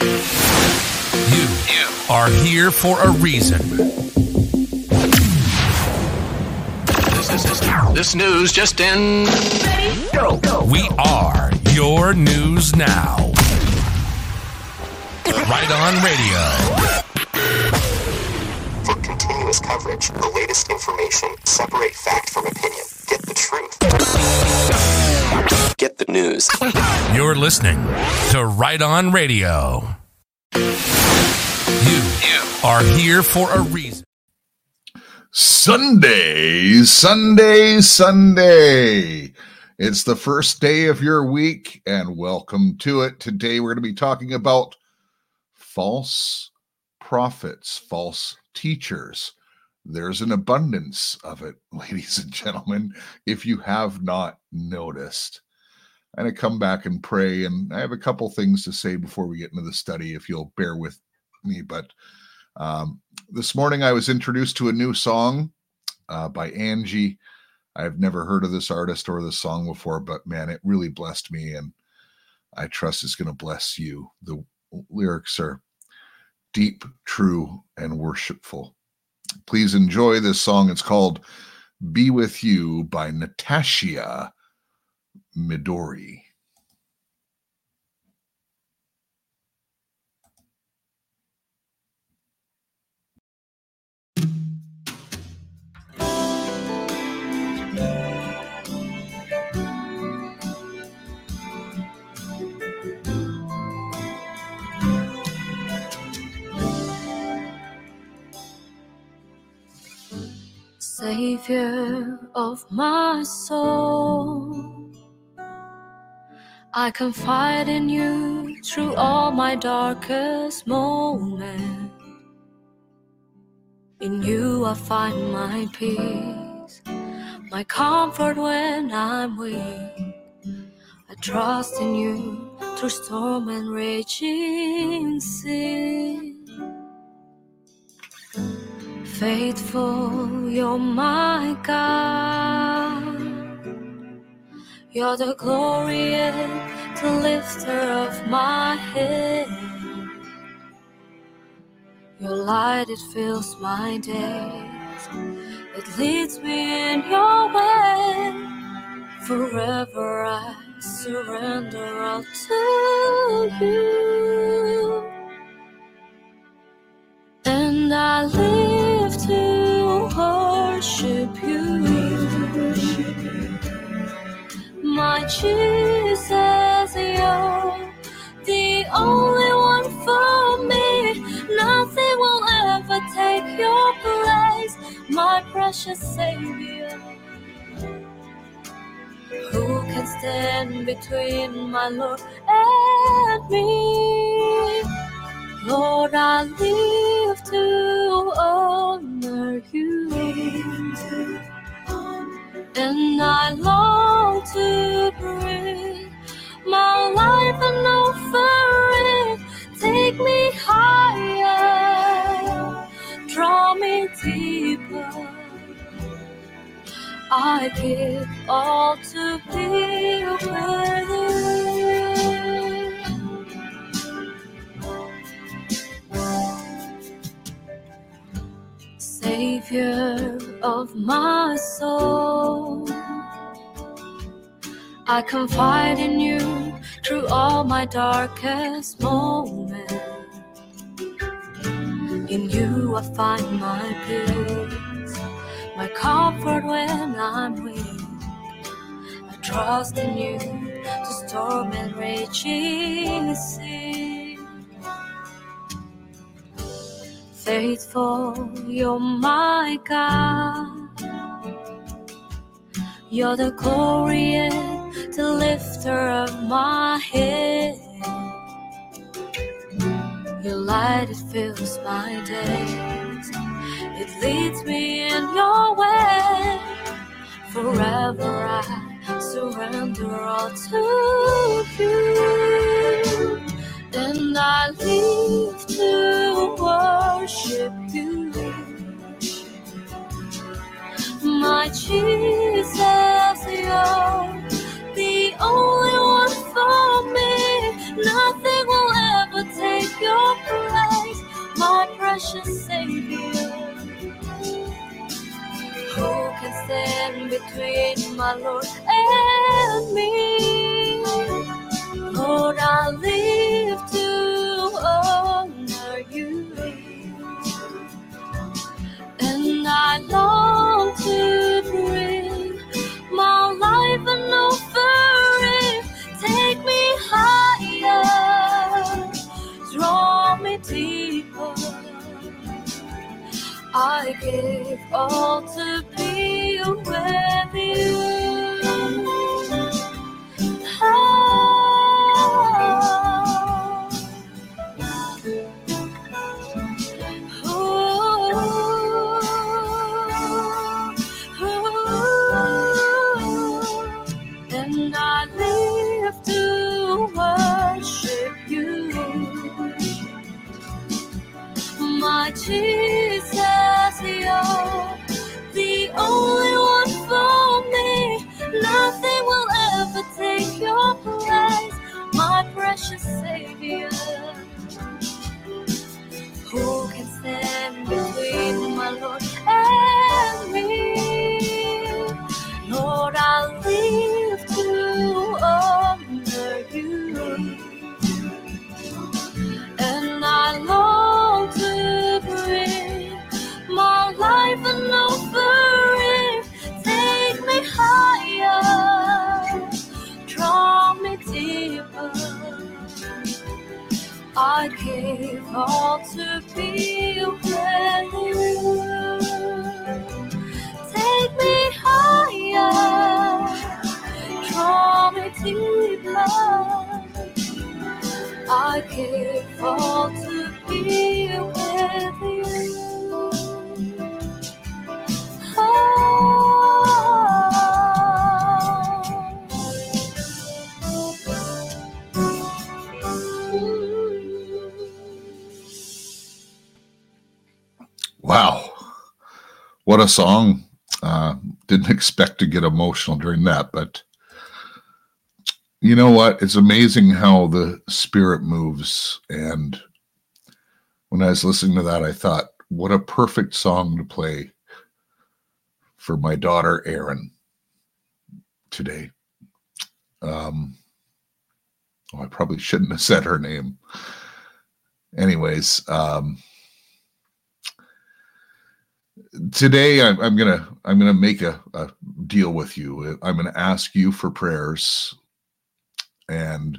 You are here for a reason. This, this, this, this news just in. We are your news now. Right on radio. For continuous coverage, the latest information, separate fact from opinion. Get the truth. Get the news. You're listening to Right on Radio. You are here for a reason. Sunday, Sunday, Sunday. It's the first day of your week, and welcome to it. Today, we're going to be talking about false prophets, false teachers. There's an abundance of it, ladies and gentlemen, if you have not noticed. And to come back and pray, and I have a couple things to say before we get into the study, if you'll bear with me. But um, this morning, I was introduced to a new song uh, by Angie. I've never heard of this artist or this song before, but man, it really blessed me, and I trust it's going to bless you. The lyrics are deep, true, and worshipful. Please enjoy this song. It's called Be With You by Natasha Midori. Savior of my soul, I confide in you through all my darkest moments. In you I find my peace, my comfort when I'm weak. I trust in you through storm and raging sea. Faithful, you're my God. You're the glory and the lifter of my head. Your light, it fills my days. It leads me in your way. Forever I surrender all to you. And I live you. My Jesus, you're the only one for me. Nothing will ever take your place, my precious Savior. Who can stand between my Lord and me? Lord, I live to honor you. And I long to breathe my life and offer it. Take me higher, draw me deeper. I give all to be with you. Savior of my soul, I confide in you through all my darkest moments. In you I find my peace, my comfort when I'm weak. I trust in you to storm and raging sea. Faithful, you're my God. You're the glory the lifter of my head. Your light, it fills my days. It leads me in your way. Forever I surrender all to you. And I live to worship you. My Jesus, you're the only one for me. Nothing will ever take your place, my precious Savior. Who can stand between my Lord and me? Lord, I live to I long to bring my life an offering. Take me higher, draw me deeper. I give all to be with you. Precious Savior. Who can stand between my Lord and me? Lord, I live I gave all to be with you. Take me higher, draw me deeper. I give all to be with you. What a song. Uh, didn't expect to get emotional during that, but you know what? It's amazing how the spirit moves. And when I was listening to that, I thought, what a perfect song to play for my daughter, Erin, today. Um, oh, I probably shouldn't have said her name. Anyways, um, today I'm, I'm gonna I'm gonna make a, a deal with you. I'm gonna ask you for prayers, and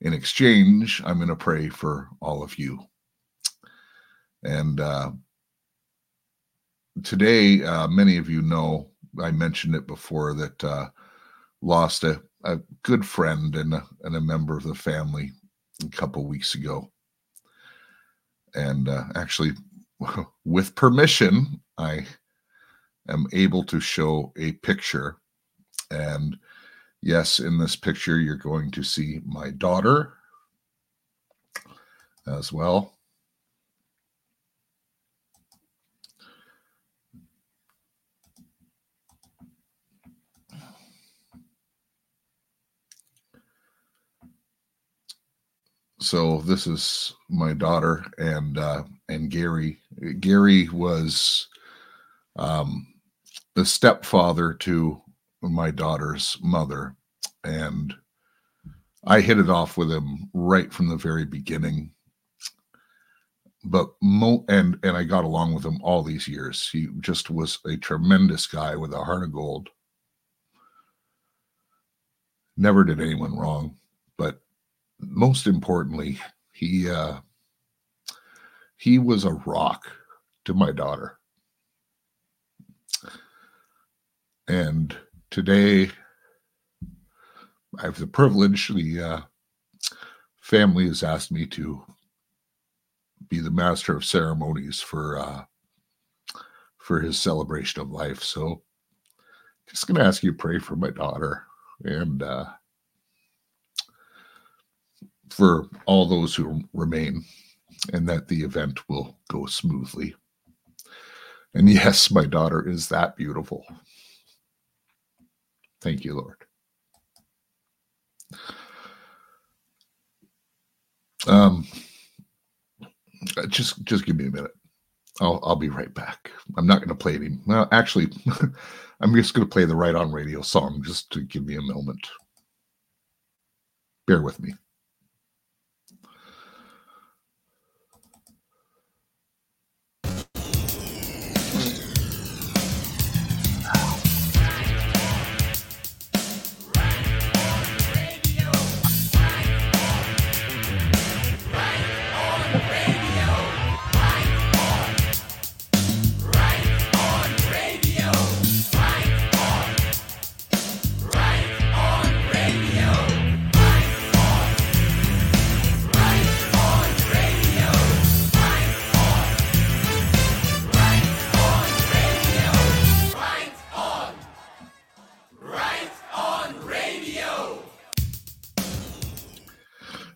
in exchange, I'm gonna pray for all of you. And uh, today, uh, many of you know I mentioned it before that uh, lost a, a good friend and a, and a member of the family a couple weeks ago, and uh, actually with permission, I am able to show a picture. And yes, in this picture, you're going to see my daughter as well. so this is my daughter and uh and gary gary was um the stepfather to my daughter's mother. And i hit it off with him right from the very beginning. But mo and and i got along with him all these years. He just was a tremendous guy with a heart of gold. Never did anyone wrong but most importantly, he uh, he was a rock to my daughter. And today, I have the privilege. The uh, family has asked me to be the master of ceremonies for uh, for his celebration of life. So, just going to ask you to pray for my daughter and. Uh, for all those who remain and that the event will go smoothly. And yes, my daughter is that beautiful. Thank you, Lord. Um, just just give me a minute. I'll I'll be right back. I'm not going to play any. Well, actually, I'm just going to play the Right On Radio song just to give me a moment. Bear with me.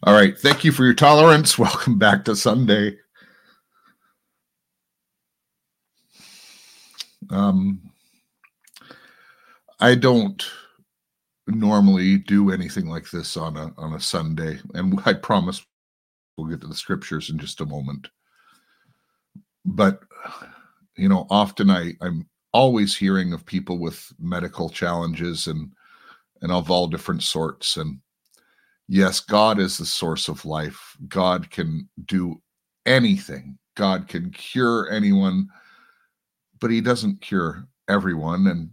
All right. Thank you for your tolerance. Welcome back to Sunday. Um, I don't normally do anything like this on a on a Sunday, and I promise we'll get to the scriptures in just a moment. But you know, often I I'm always hearing of people with medical challenges and and of all different sorts and yes, God is the source of life. God can do anything. God can cure anyone, but he doesn't cure everyone and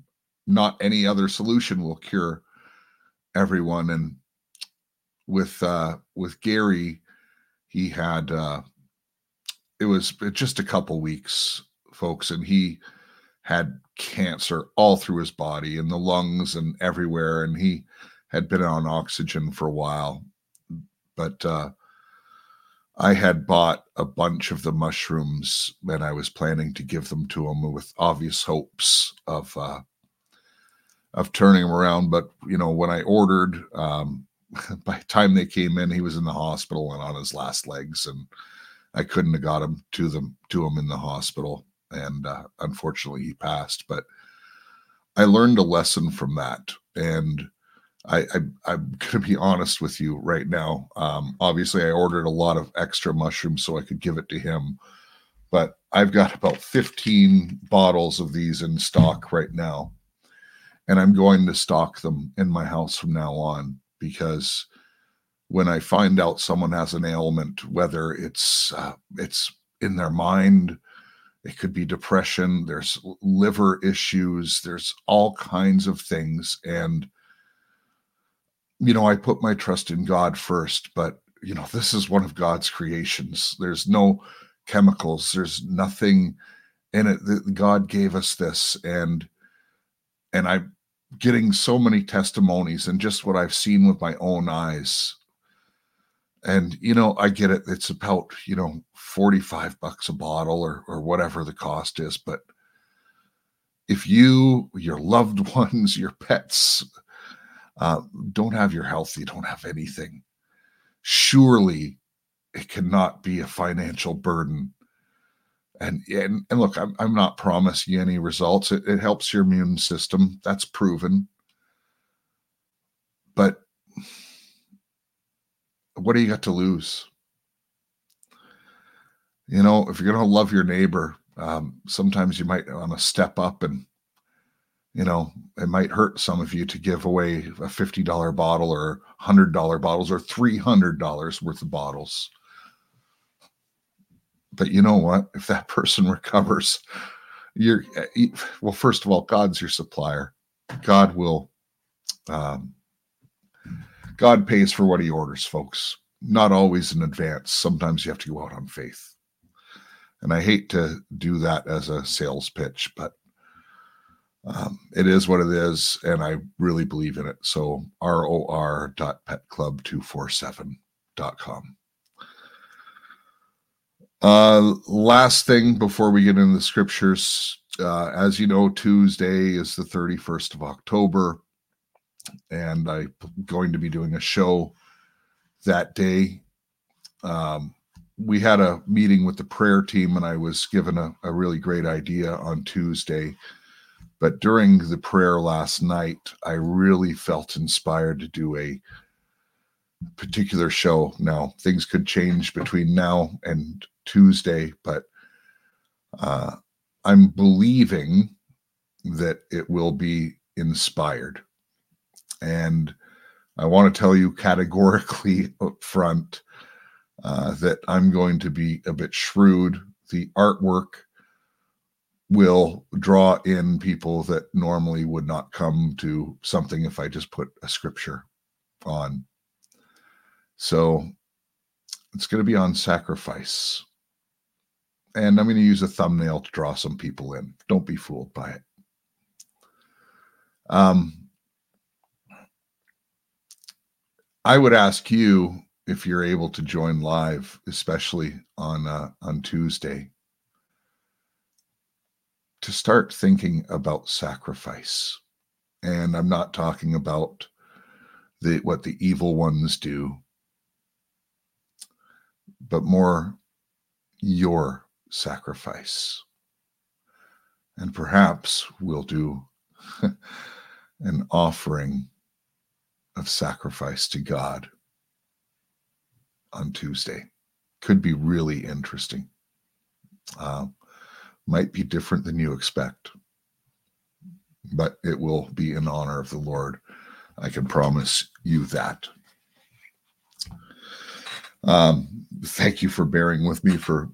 not any other solution will cure everyone and with uh with Gary he had uh it was just a couple weeks folks and he had cancer all through his body in the lungs and everywhere and he had been on oxygen for a while, but uh, I had bought a bunch of the mushrooms and I was planning to give them to him with obvious hopes of uh, of turning him around. But you know, when I ordered, um, by the time they came in, he was in the hospital and on his last legs, and I couldn't have got him to them to him in the hospital, and uh, unfortunately, he passed. But I learned a lesson from that, and I, I am to be honest with you right now. Um, obviously, I ordered a lot of extra mushrooms so I could give it to him, but I've got about 15 bottles of these in stock right now, and I'm going to stock them in my house from now on because when I find out someone has an ailment, whether it's uh, it's in their mind, it could be depression, there's liver issues, there's all kinds of things, and you know, I put my trust in God first, but you know, this is one of God's creations. There's no chemicals, there's nothing in it. God gave us this, and and I'm getting so many testimonies and just what I've seen with my own eyes. And you know, I get it. It's about you know 45 bucks a bottle or or whatever the cost is, but if you, your loved ones, your pets, uh, don't have your health, you don't have anything. Surely it cannot be a financial burden. And and, and look, I'm, I'm not promising you any results. It, it helps your immune system. That's proven. But what do you got to lose? You know, if you're going to love your neighbor, um, sometimes you might want to step up and you know, it might hurt some of you to give away a $50 bottle or $100 bottles or $300 worth of bottles. But you know what? If that person recovers, you're, eh, well, first of all, God's your supplier. God will, um, God pays for what he orders, folks. Not always in advance. Sometimes you have to go out on faith. And I hate to do that as a sales pitch, but um, it is what it is, and I really believe in it. So ror.petclub247.com. Uh, last thing before we get into the scriptures, uh, as you know, Tuesday is the 31st of October, and I'm going to be doing a show that day. Um, we had a meeting with the prayer team, and I was given a, a really great idea on Tuesday but during the prayer last night, I really felt inspired to do a particular show. Now, things could change between now and Tuesday, but Uh, I'm believing that it will be inspired. And I want to tell you categorically up front uh, that I'm going to be a bit shrewd. The artwork will draw in people that normally would not come to something if I just put a scripture on. So it's going to be on sacrifice. And I'm going to use a thumbnail to draw some people in. Don't be fooled by it. Um, I would ask you if you're able to join live, especially on uh, on Tuesday, to start thinking about sacrifice. And I'm not talking about the what the evil ones do, but more your sacrifice. And perhaps we'll do an offering of sacrifice to God on Tuesday. Could be really interesting. Uh, might be different than you expect, but it will be in honor of the Lord. I can promise you that. Um, thank you for bearing with me for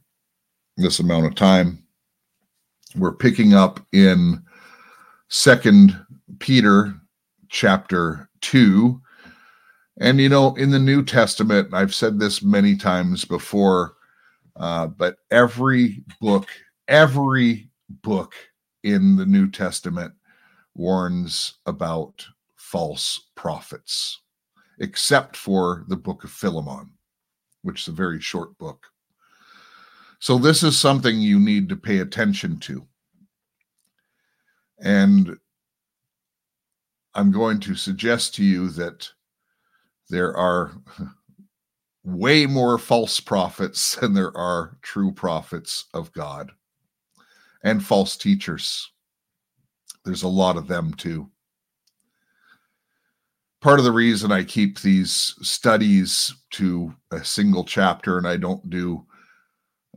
this amount of time. We're picking up in Second Peter chapter 2. And you know, in the New Testament, I've said this many times before, uh, but every book, every book in the New Testament warns about false prophets, except for the book of Philemon, which is a very short book. So, this is something you need to pay attention to. And I'm going to suggest to you that there are way more false prophets than there are true prophets of God and false teachers. There's a lot of them too. Part of the reason I keep these studies to a single chapter and I don't do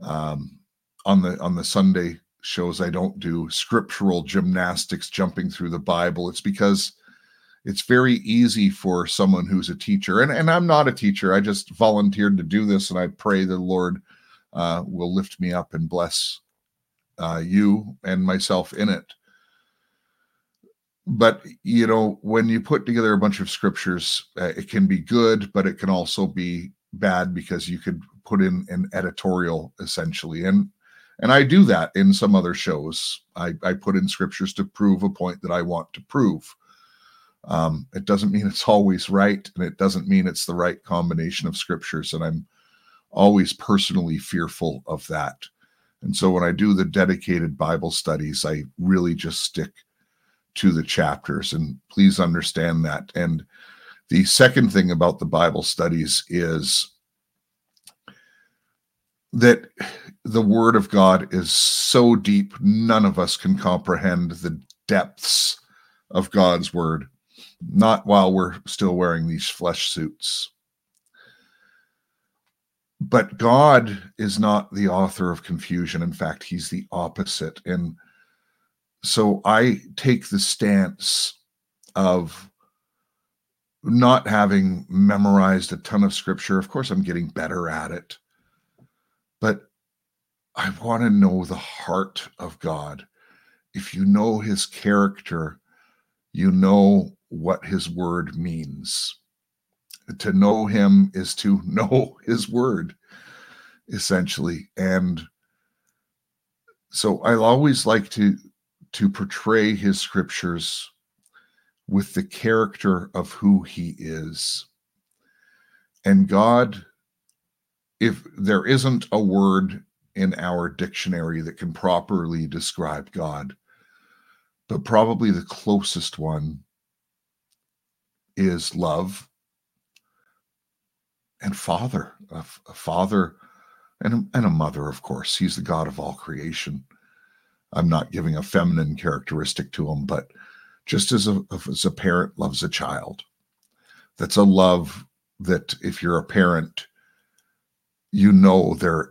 um, on the on the Sunday shows I don't do scriptural gymnastics jumping through the Bible. It's because it's very easy for someone who's a teacher, and, and I'm not a teacher. I just volunteered to do this, and I pray the Lord uh, will lift me up and bless uh, you and myself in it. But you know, when you put together a bunch of scriptures, uh, it can be good, but it can also be bad because you could put in an editorial essentially, and and I do that in some other shows. I, I put in scriptures to prove a point that I want to prove. Um, it doesn't mean it's always right, and it doesn't mean it's the right combination of scriptures. And I'm always personally fearful of that. And so when I do the dedicated Bible studies, I really just stick to the chapters. And please understand that. And the second thing about the Bible studies is that the Word of God is so deep, none of us can comprehend the depths of God's Word not while we're still wearing these flesh suits. But God is not the author of confusion. In fact, he's the opposite. And so I take the stance of not having memorized a ton of scripture. Of course, I'm getting better at it. But I want to know the heart of God. If you know his character, you know what his word means. To know him is to know his word, essentially. And so I always like to to portray his scriptures with the character of who he is. And God, if there isn't a word in our dictionary that can properly describe God, but probably the closest one is love and father, a, father and a, and a mother, of course. He's the God of all creation. I'm not giving a feminine characteristic to him, but just as a, as a parent loves a child, that's a love that if you're a parent, you know there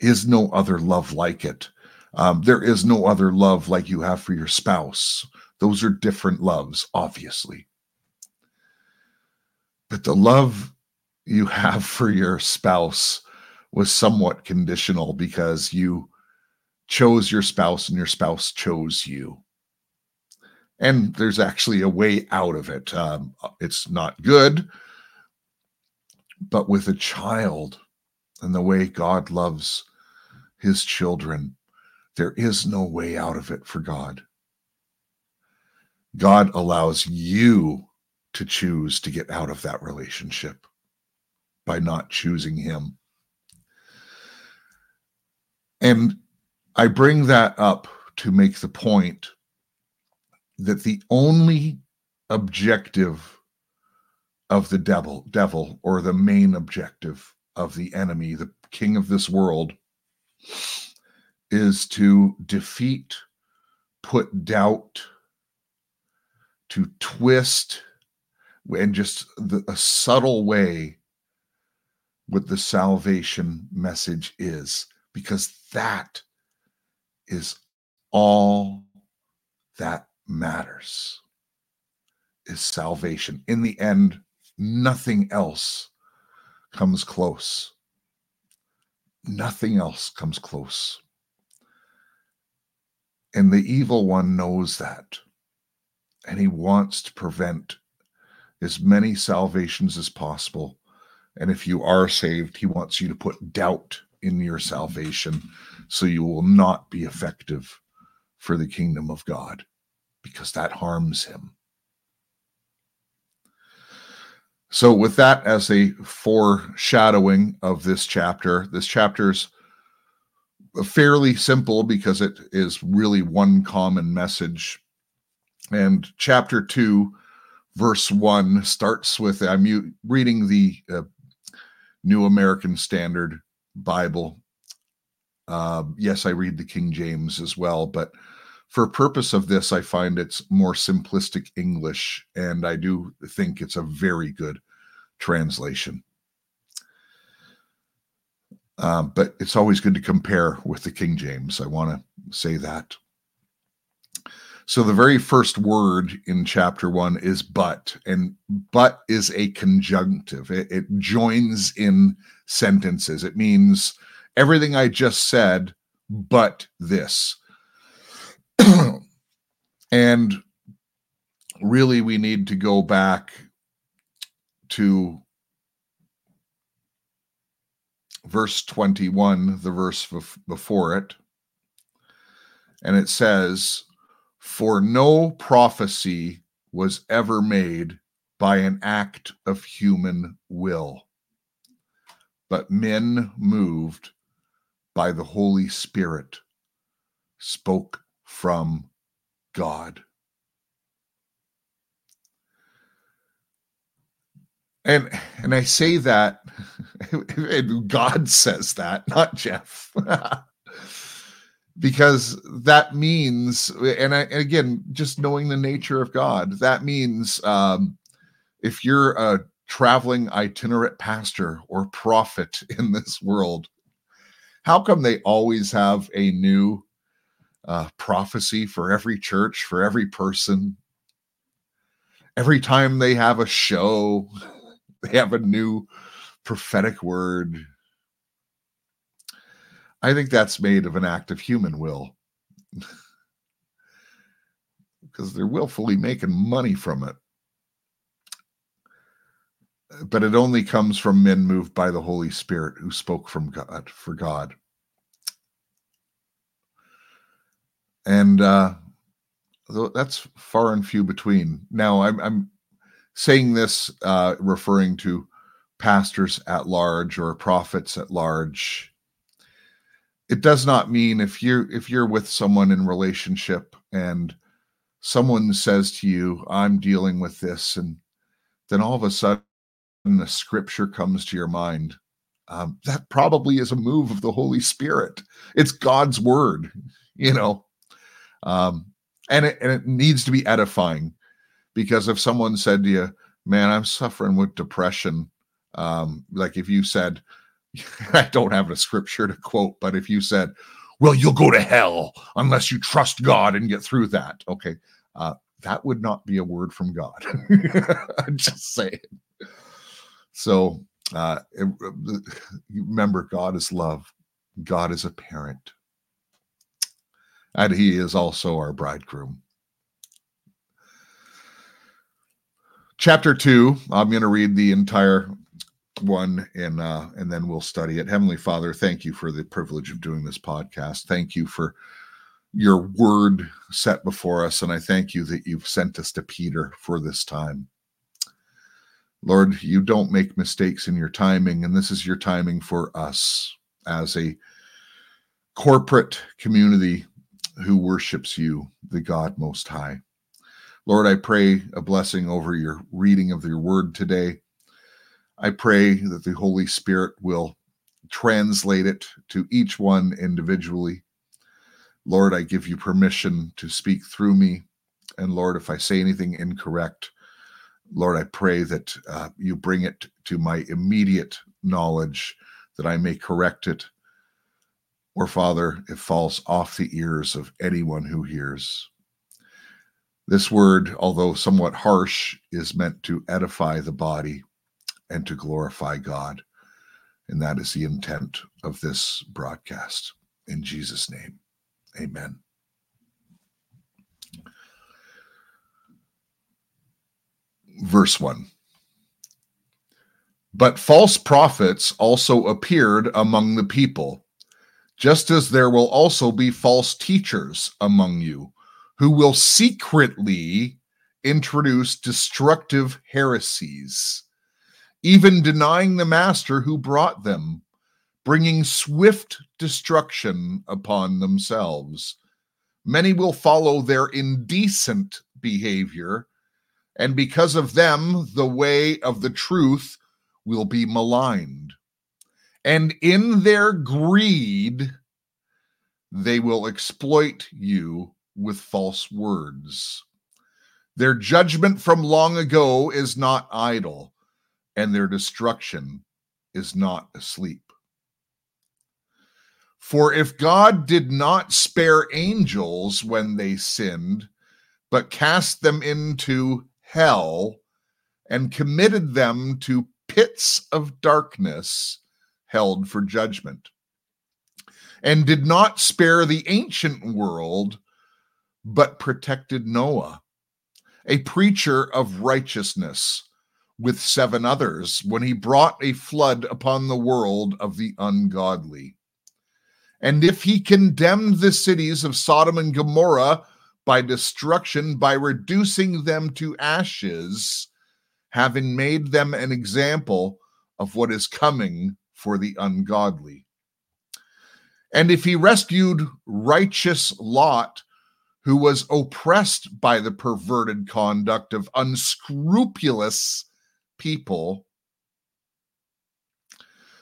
is no other love like it. Um, there is no other love like you have for your spouse. Those are different loves, obviously. But the love you have for your spouse was somewhat conditional because you chose your spouse and your spouse chose you. And there's actually a way out of it. Um, it's not good, but with a child and the way God loves his children, there is no way out of it for God. God allows you to choose to get out of that relationship by not choosing him. And I bring that up to make the point that the only objective of the devil devil or the main objective of the enemy the king of this world is to defeat put doubt to twist and just the, a subtle way what the salvation message is because that is all that matters is salvation. In the end nothing else comes close. Nothing else comes close. And the evil one knows that. And he wants to prevent as many salvations as possible. And if you are saved, he wants you to put doubt in your salvation so you will not be effective for the kingdom of God because that harms him. So, with that as a foreshadowing of this chapter, this chapter's fairly simple because it is really one common message. And chapter two verse 1 starts with I'm reading the uh, New American Standard Bible. Uh, yes, I read the King James as well, but for purpose of this, I find it's more simplistic English, and I do think it's a very good translation. Um, but it's always good to compare with the King James. I want to say that. So the very first word in chapter one is but, and but is a conjunctive. It, it joins in sentences. It means everything I just said, but this. and really, we need to go back to verse 21, the verse before it. And it says, for no prophecy was ever made by an act of human will, but men moved by the Holy Spirit spoke from God. And and I say that God says that, not Jeff. because that means and, I, and, again just knowing the nature of god that means um, if you're a traveling itinerant pastor or prophet in this world how come they always have a new uh, prophecy for every church for every person? Every time they have a show they have a new prophetic word I think that's made of an act of human will. because they're willfully making money from it. But it only comes from men moved by the Holy Spirit who spoke from God for God. And uh, that's far and few between. Now, I'm, I'm saying this uh, referring to pastors at large or prophets at large it does not mean if you're if you're with someone in relationship and someone says to you i'm dealing with this and then all of a sudden the scripture comes to your mind um, that probably is a move of the holy spirit. It's god's word you know? Um, and it, and it needs to be edifying because if someone said to you man i'm suffering with depression um, like if you said I don't have a scripture to quote, but if you said, well, you'll go to hell unless you trust God and get through that. Okay. Uh, that would not be a word from God. I'm just saying. So uh, it, remember, God is love. God is a parent. And he is also our bridegroom. Chapter two, I'm going to read the entire one and uh, and then we'll study it. Heavenly Father, thank you for the privilege of doing this podcast. Thank you for your word set before us, and I thank you that you've sent us to Peter for this time. Lord, you don't make mistakes in your timing, and this is your timing for us as a corporate community who worships you, the God Most High. Lord, I pray a blessing over your reading of your word today. I pray that the Holy Spirit will translate it to each one individually. Lord, I give you permission to speak through me. And Lord, if I say anything incorrect, Lord, I pray that uh, you bring it to my immediate knowledge that I may correct it. Or, Father, it falls off the ears of anyone who hears. This word, although somewhat harsh, is meant to edify the body and to glorify God. And that is the intent of this broadcast. In Jesus' name, amen. Verse 1 But false prophets also appeared among the people, just as there will also be false teachers among you who will secretly introduce destructive heresies even denying the master who brought them, bringing swift destruction upon themselves. Many will follow their indecent behavior, and because of them, the way of the truth will be maligned. And in their greed, they will exploit you with false words. Their judgment from long ago is not idle and their destruction is not asleep. For if God did not spare angels when they sinned, but cast them into hell and committed them to pits of darkness held for judgment, and did not spare the ancient world, but protected Noah, a preacher of righteousness with seven others when he brought a flood upon the world of the ungodly. And if he condemned the cities of Sodom and Gomorrah by destruction, by reducing them to ashes, having made them an example of what is coming for the ungodly. And if he rescued righteous Lot, who was oppressed by the perverted conduct of unscrupulous people.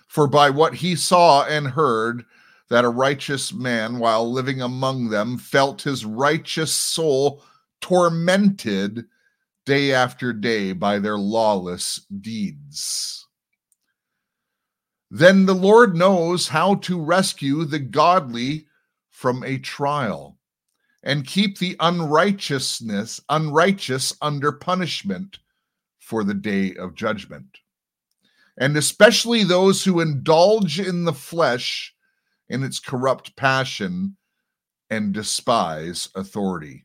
For by what he saw and heard, that a righteous man, while living among them, felt his righteous soul tormented day after day by their lawless deeds. Then the Lord knows how to rescue the godly from a trial and keep the unrighteousness unrighteous under punishment for the day of judgment. And especially those who indulge in the flesh in its corrupt passion and despise authority.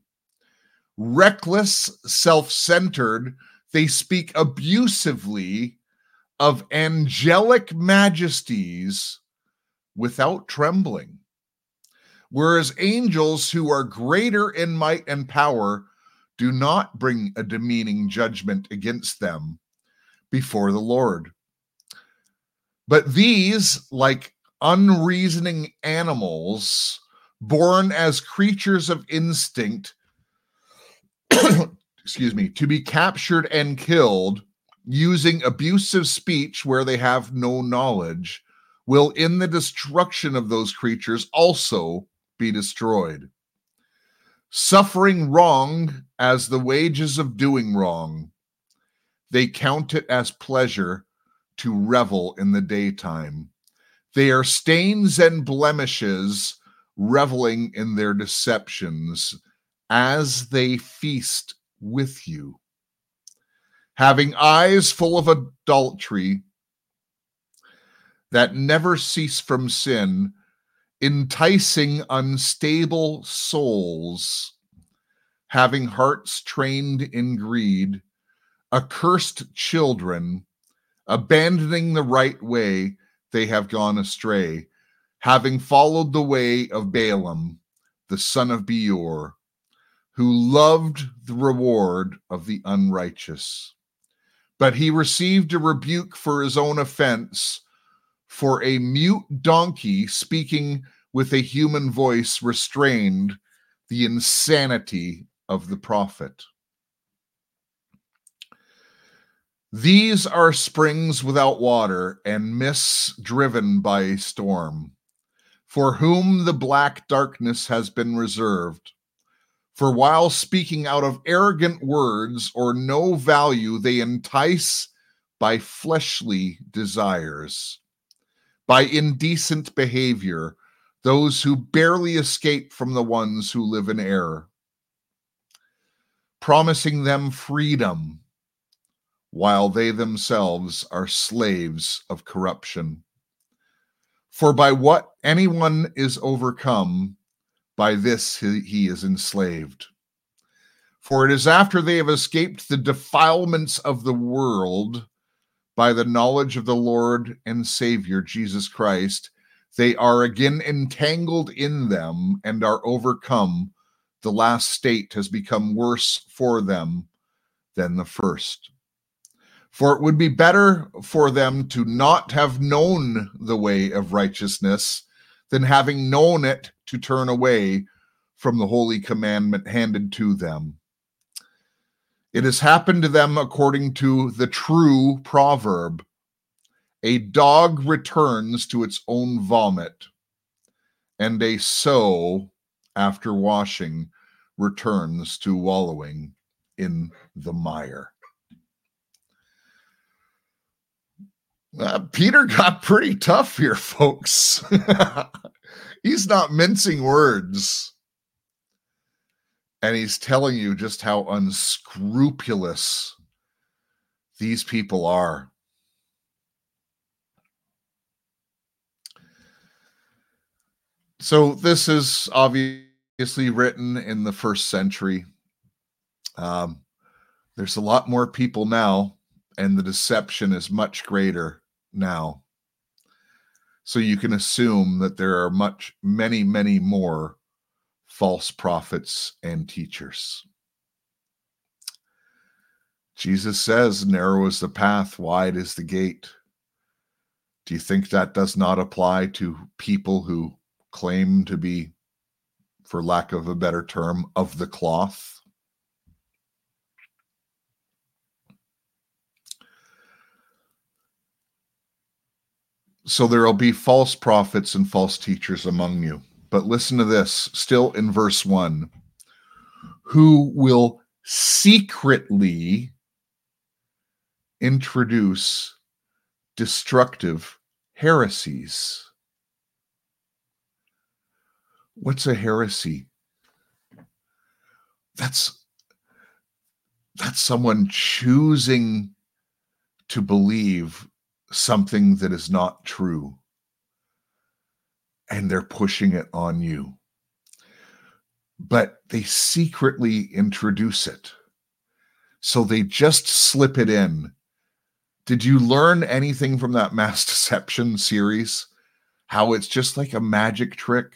Reckless, self centered, they speak abusively of angelic majesties without trembling. Whereas angels who are greater in might and power do not bring a demeaning judgment against them before the Lord. But these, like unreasoning animals, born as creatures of instinct, excuse me, to be captured and killed using abusive speech where they have no knowledge, will in the destruction of those creatures also be destroyed suffering wrong as the wages of doing wrong. They count it as pleasure to revel in the daytime. They are stains and blemishes reveling in their deceptions as they feast with you, having eyes full of adultery that never cease from sin, enticing unstable souls, having hearts trained in greed, accursed children, abandoning the right way, they have gone astray, having followed the way of Balaam, the son of Beor, who loved the reward of the unrighteous. But he received a rebuke for his own offense, for a mute donkey speaking with a human voice restrained the insanity of the prophet. These are springs without water and mists driven by a storm, for whom the black darkness has been reserved. For while speaking out of arrogant words or no value, they entice by fleshly desires, by indecent behavior, those who barely escape from the ones who live in error, promising them freedom while they themselves are slaves of corruption. For by what anyone is overcome, by this he, is enslaved. For it is after they have escaped the defilements of the world by the knowledge of the Lord and Savior Jesus Christ, they are again entangled in them and are overcome. The last state has become worse for them than the first. For it would be better for them to not have known the way of righteousness than having known it to turn away from the holy commandment handed to them. It has happened to them according to the true proverb a dog returns to its own vomit, and a sow, after washing, returns to wallowing in the mire. Uh, Peter got pretty tough here, folks. he's not mincing words. And he's telling you just how unscrupulous these people are. So, this is obviously written in the first century. Um, there's a lot more people now, and the deception is much greater now. So you can assume that there are much, many, many more false prophets and teachers. Jesus says, Narrow is the path, wide is the gate. Do you think that does not apply to people who claim to be, for lack of a better term, of the cloth? So there will be false prophets and false teachers among you. But listen to this, still in verse 1 who will secretly introduce destructive heresies. What's a heresy? That's that's someone choosing to believe something that is not true and they're pushing it on you. But they secretly introduce it. So they just slip it in. Did you learn anything from that mass deception series? How it's just like a magic trick,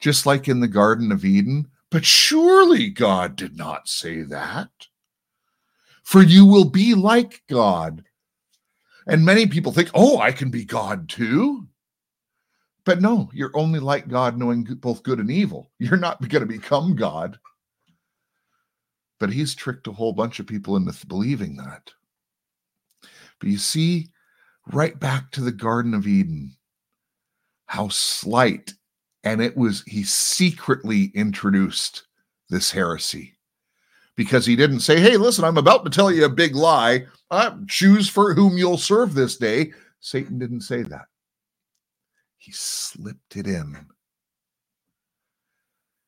just like in the Garden of Eden? But surely God did not say that. For you will be like God, and many people think, oh, I can be God too. But no, you're only like God, knowing both good and evil. You're not going to become God. But he's tricked a whole bunch of people into believing that. But you see, right back to the Garden of Eden, how slight, and it was, he secretly introduced this heresy because he didn't say, Hey, listen, I'm about to tell you a big lie. Choose for whom you'll serve this day. Satan didn't say that. He slipped it in.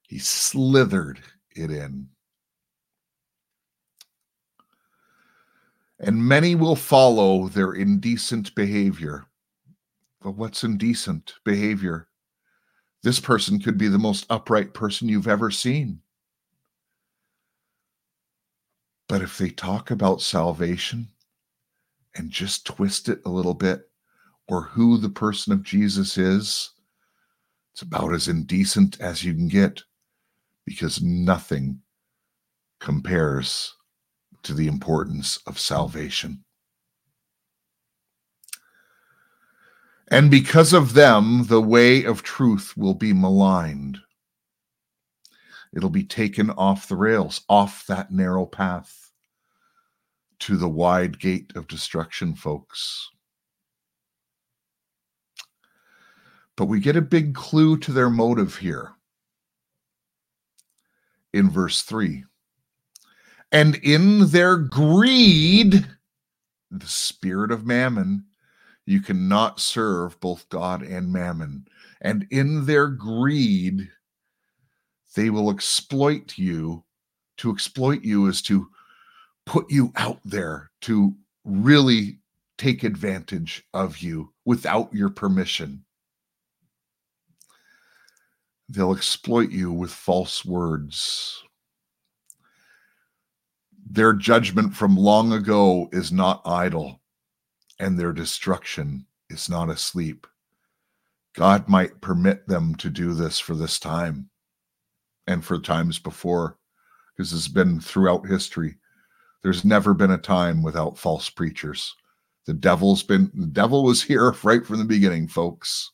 He slithered it in. And many will follow their indecent behavior. But what's indecent behavior? This person could be the most upright person you've ever seen. But if they talk about salvation and just twist it a little bit, or who the person of Jesus is, it's about as indecent as you can get because nothing compares to the importance of salvation. And because of them, the way of truth will be maligned. It'll be taken off the rails, off that narrow path to the wide gate of destruction, folks. But we get a big clue to their motive here in verse 3. And in their greed, the spirit of mammon, you cannot serve both God and mammon. And in their greed, they will exploit you. To exploit you is to put you out there, to really take advantage of you without your permission. They'll exploit you with false words. Their judgment from long ago is not idle, and their destruction is not asleep. God might permit them to do this for this time and for times before, because it's been throughout history. There's never been a time without false preachers. The devil's been, the devil was here right from the beginning, folks.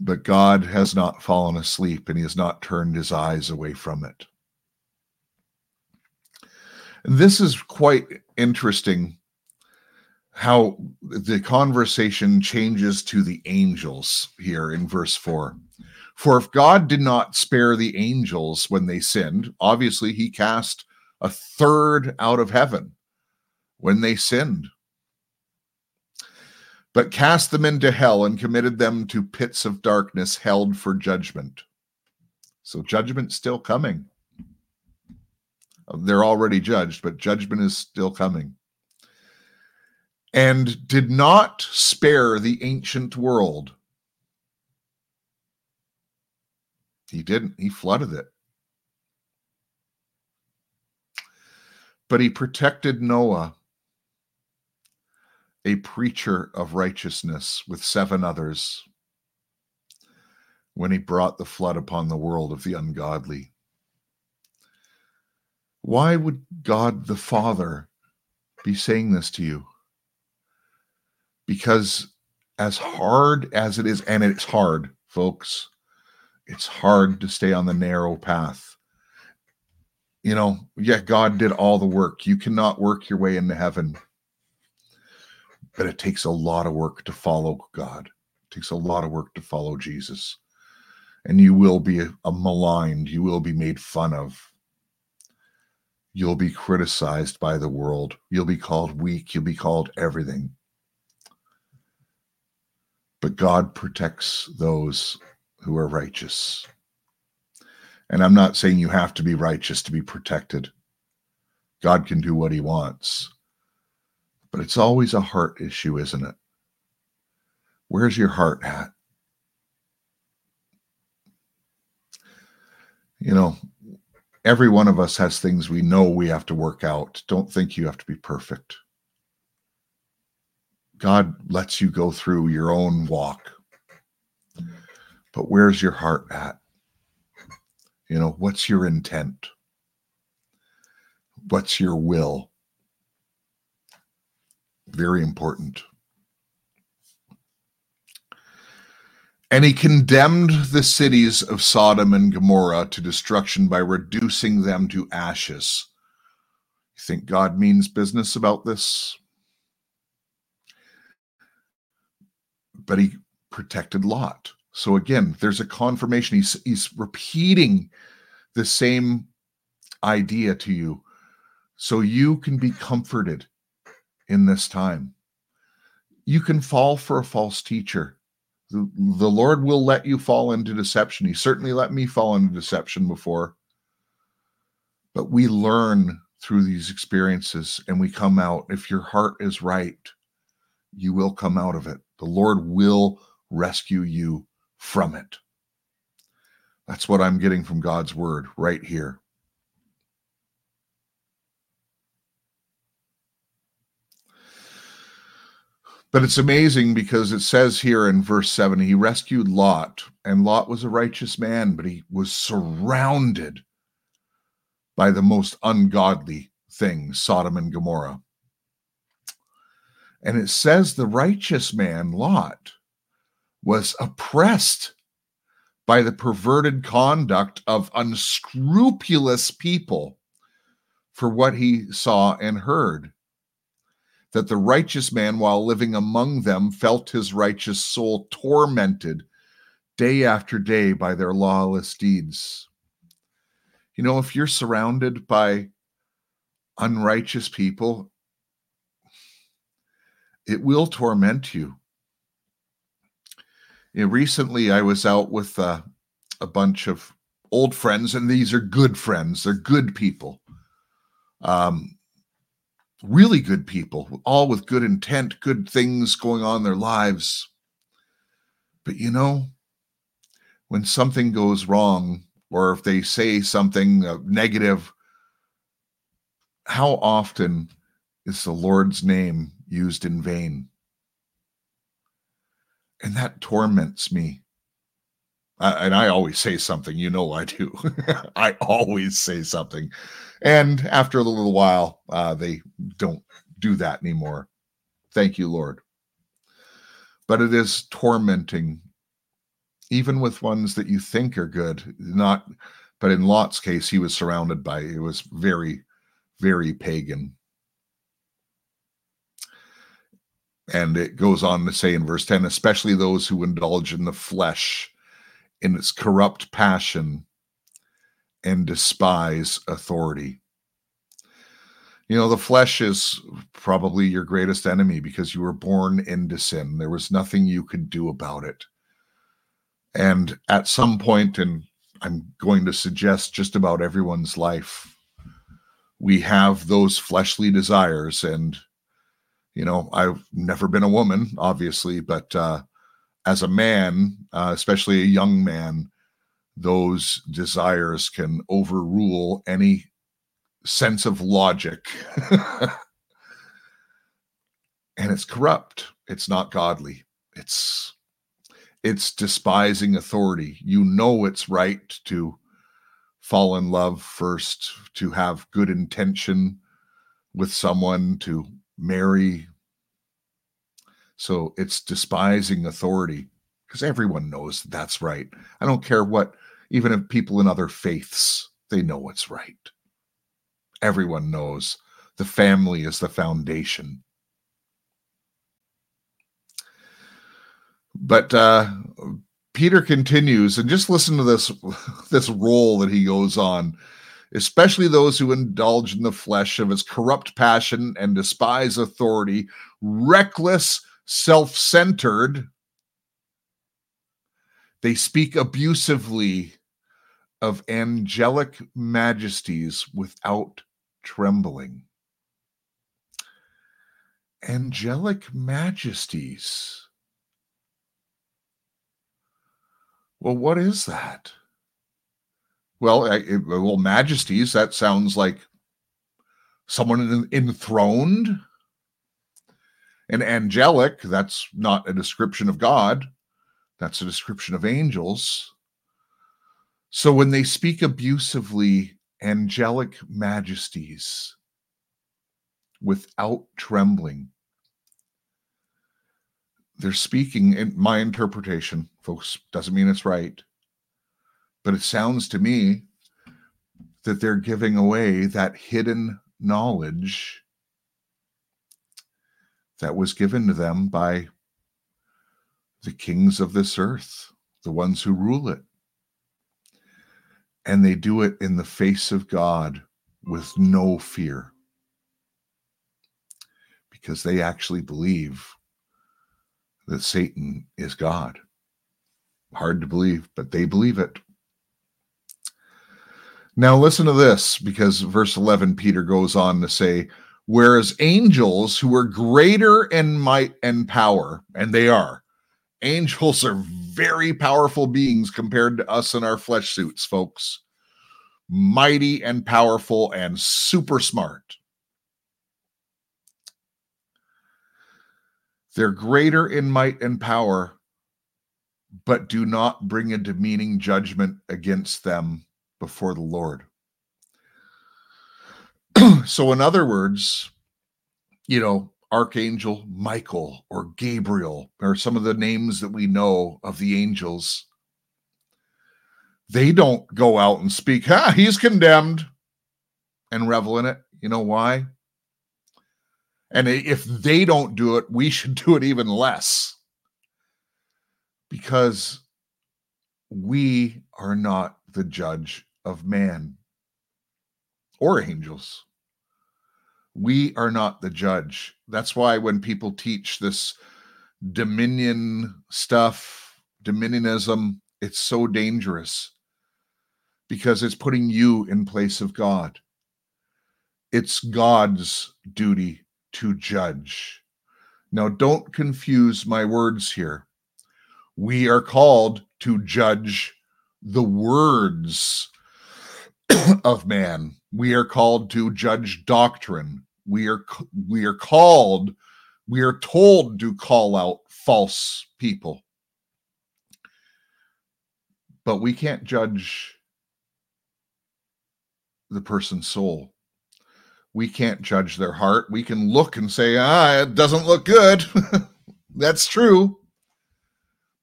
But God has not fallen asleep and he has not turned his eyes away from it. This is quite interesting how the conversation changes to the angels here in verse 4. For if God did not spare the angels when they sinned, obviously he cast a third out of heaven when they sinned but cast them into hell and committed them to pits of darkness held for judgment. So judgment's still coming. Uh, they're already judged, but judgment is still coming. And did not spare the ancient world. He didn't. He flooded it. But he protected Noah a preacher of righteousness with seven others when he brought the flood upon the world of the ungodly. Why would God the Father be saying this to you? Because, as hard as it is, and it's hard, folks, it's hard to stay on the narrow path. You know, yeah, God did all the work. You cannot work your way into heaven but it takes a lot of work to follow God. It takes a lot of work to follow Jesus. And you will be a, maligned, you will be made fun of. You'll be criticized by the world. You'll be called weak. You'll be called everything. But God protects those who are righteous. And I'm not saying you have to be righteous to be protected. God can do what he wants. But it's always a heart issue, isn't it? Where's your heart at? You know, every one of us has things we know we have to work out. Don't think you have to be perfect. God lets you go through your own walk. But where's your heart at? You know, what's your intent? What's your will? Very important. And he condemned the cities of Sodom and Gomorrah to destruction by reducing them to ashes. You think God means business about this? But he protected Lot. So again, there's a confirmation. He's, he's repeating the same idea to you so you can be comforted in this time. You can fall for a false teacher. The, the Lord will let you fall into deception. He certainly let me fall into deception before. But we learn through these experiences and we come out. If your heart is right, you will come out of it. The Lord will rescue you from it. That's what I'm getting from God's word right here. But it's amazing because it says here in verse 7 he rescued Lot, and Lot was a righteous man, but he was surrounded by the most ungodly things, Sodom and Gomorrah. And it says the righteous man, Lot, was oppressed by the perverted conduct of unscrupulous people for what he saw and heard. That the righteous man, while living among them, felt his righteous soul tormented day after day by their lawless deeds. You know, if you're surrounded by unrighteous people, it will torment you. you know, recently, I was out with uh, a bunch of old friends, and these are good friends. They're good people, um, really good people, all with good intent, good things going on in their lives. But you know, when something goes wrong, or if they say something negative, how often is the Lord's name used in vain? And that torments me. I, and I always say something, you know, I do. I always say something. And after a little while, uh, they don't do that anymore. Thank you, Lord. But it is tormenting even with ones that you think are good not but in lot's case he was surrounded by it was very very pagan and it goes on to say in verse 10 especially those who indulge in the flesh in its corrupt passion and despise authority. You know the flesh is probably your greatest enemy because you were born into sin. There was nothing you could do about it. And at some point, and I'm going to suggest just about everyone's life, we have those fleshly desires. And, you know, I've never been a woman, obviously, but uh, as a man, uh, especially a young man, those desires can overrule any sense of logic. and it's corrupt. It's not godly. It's it's despising authority. You know it's right to fall in love first, to have good intention with someone, to marry. So it's despising authority because everyone knows that's right. I don't care what, even if people in other faiths, they know what's right. Everyone knows the family is the foundation. But uh, Peter continues, and just listen to this this role that he goes on. Especially those who indulge in the flesh of its corrupt passion and despise authority, reckless, self centered. They speak abusively of angelic majesties without trembling. Angelic majesties. Well, what is that? Well, I, it, well, majesties, that sounds like someone enthroned. And angelic, that's not a description of God, that's a description of angels. So when they speak abusively, angelic majesties without trembling, they're speaking in my interpretation, folks, doesn't mean it's right. But it sounds to me that they're giving away that hidden knowledge that was given to them by the kings of this earth, the ones who rule it. And they do it in the face of God with no fear because they actually believe that Satan is God Hard to believe, but they believe it. Now, listen to this because verse 11, Peter goes on to say, Whereas angels who are greater in might and power, and they are, angels are very powerful beings compared to us in our flesh suits, folks. Mighty and powerful and super smart. They're greater in might and power, but do not bring a demeaning judgment against them before the Lord. so, in other words, you know, Archangel Michael or Gabriel or some of the names that we know of the angels, they don't go out and speak, ah, he's condemned and revel in it. You know why? And if they don't do it, we should do it even less because we are not the judge of man or angels. We are not the judge. That's why when people teach this dominion stuff, dominionism, it's so dangerous because it's putting you in place of God. It's God's duty to judge. Now, don't confuse my words here. We are called to judge the words of man. We are called to judge doctrine. We are we are called, we are told to call out false people. But we can't judge the person's soul. We can't judge their heart. We can look and say, ah, it doesn't look good. That's true.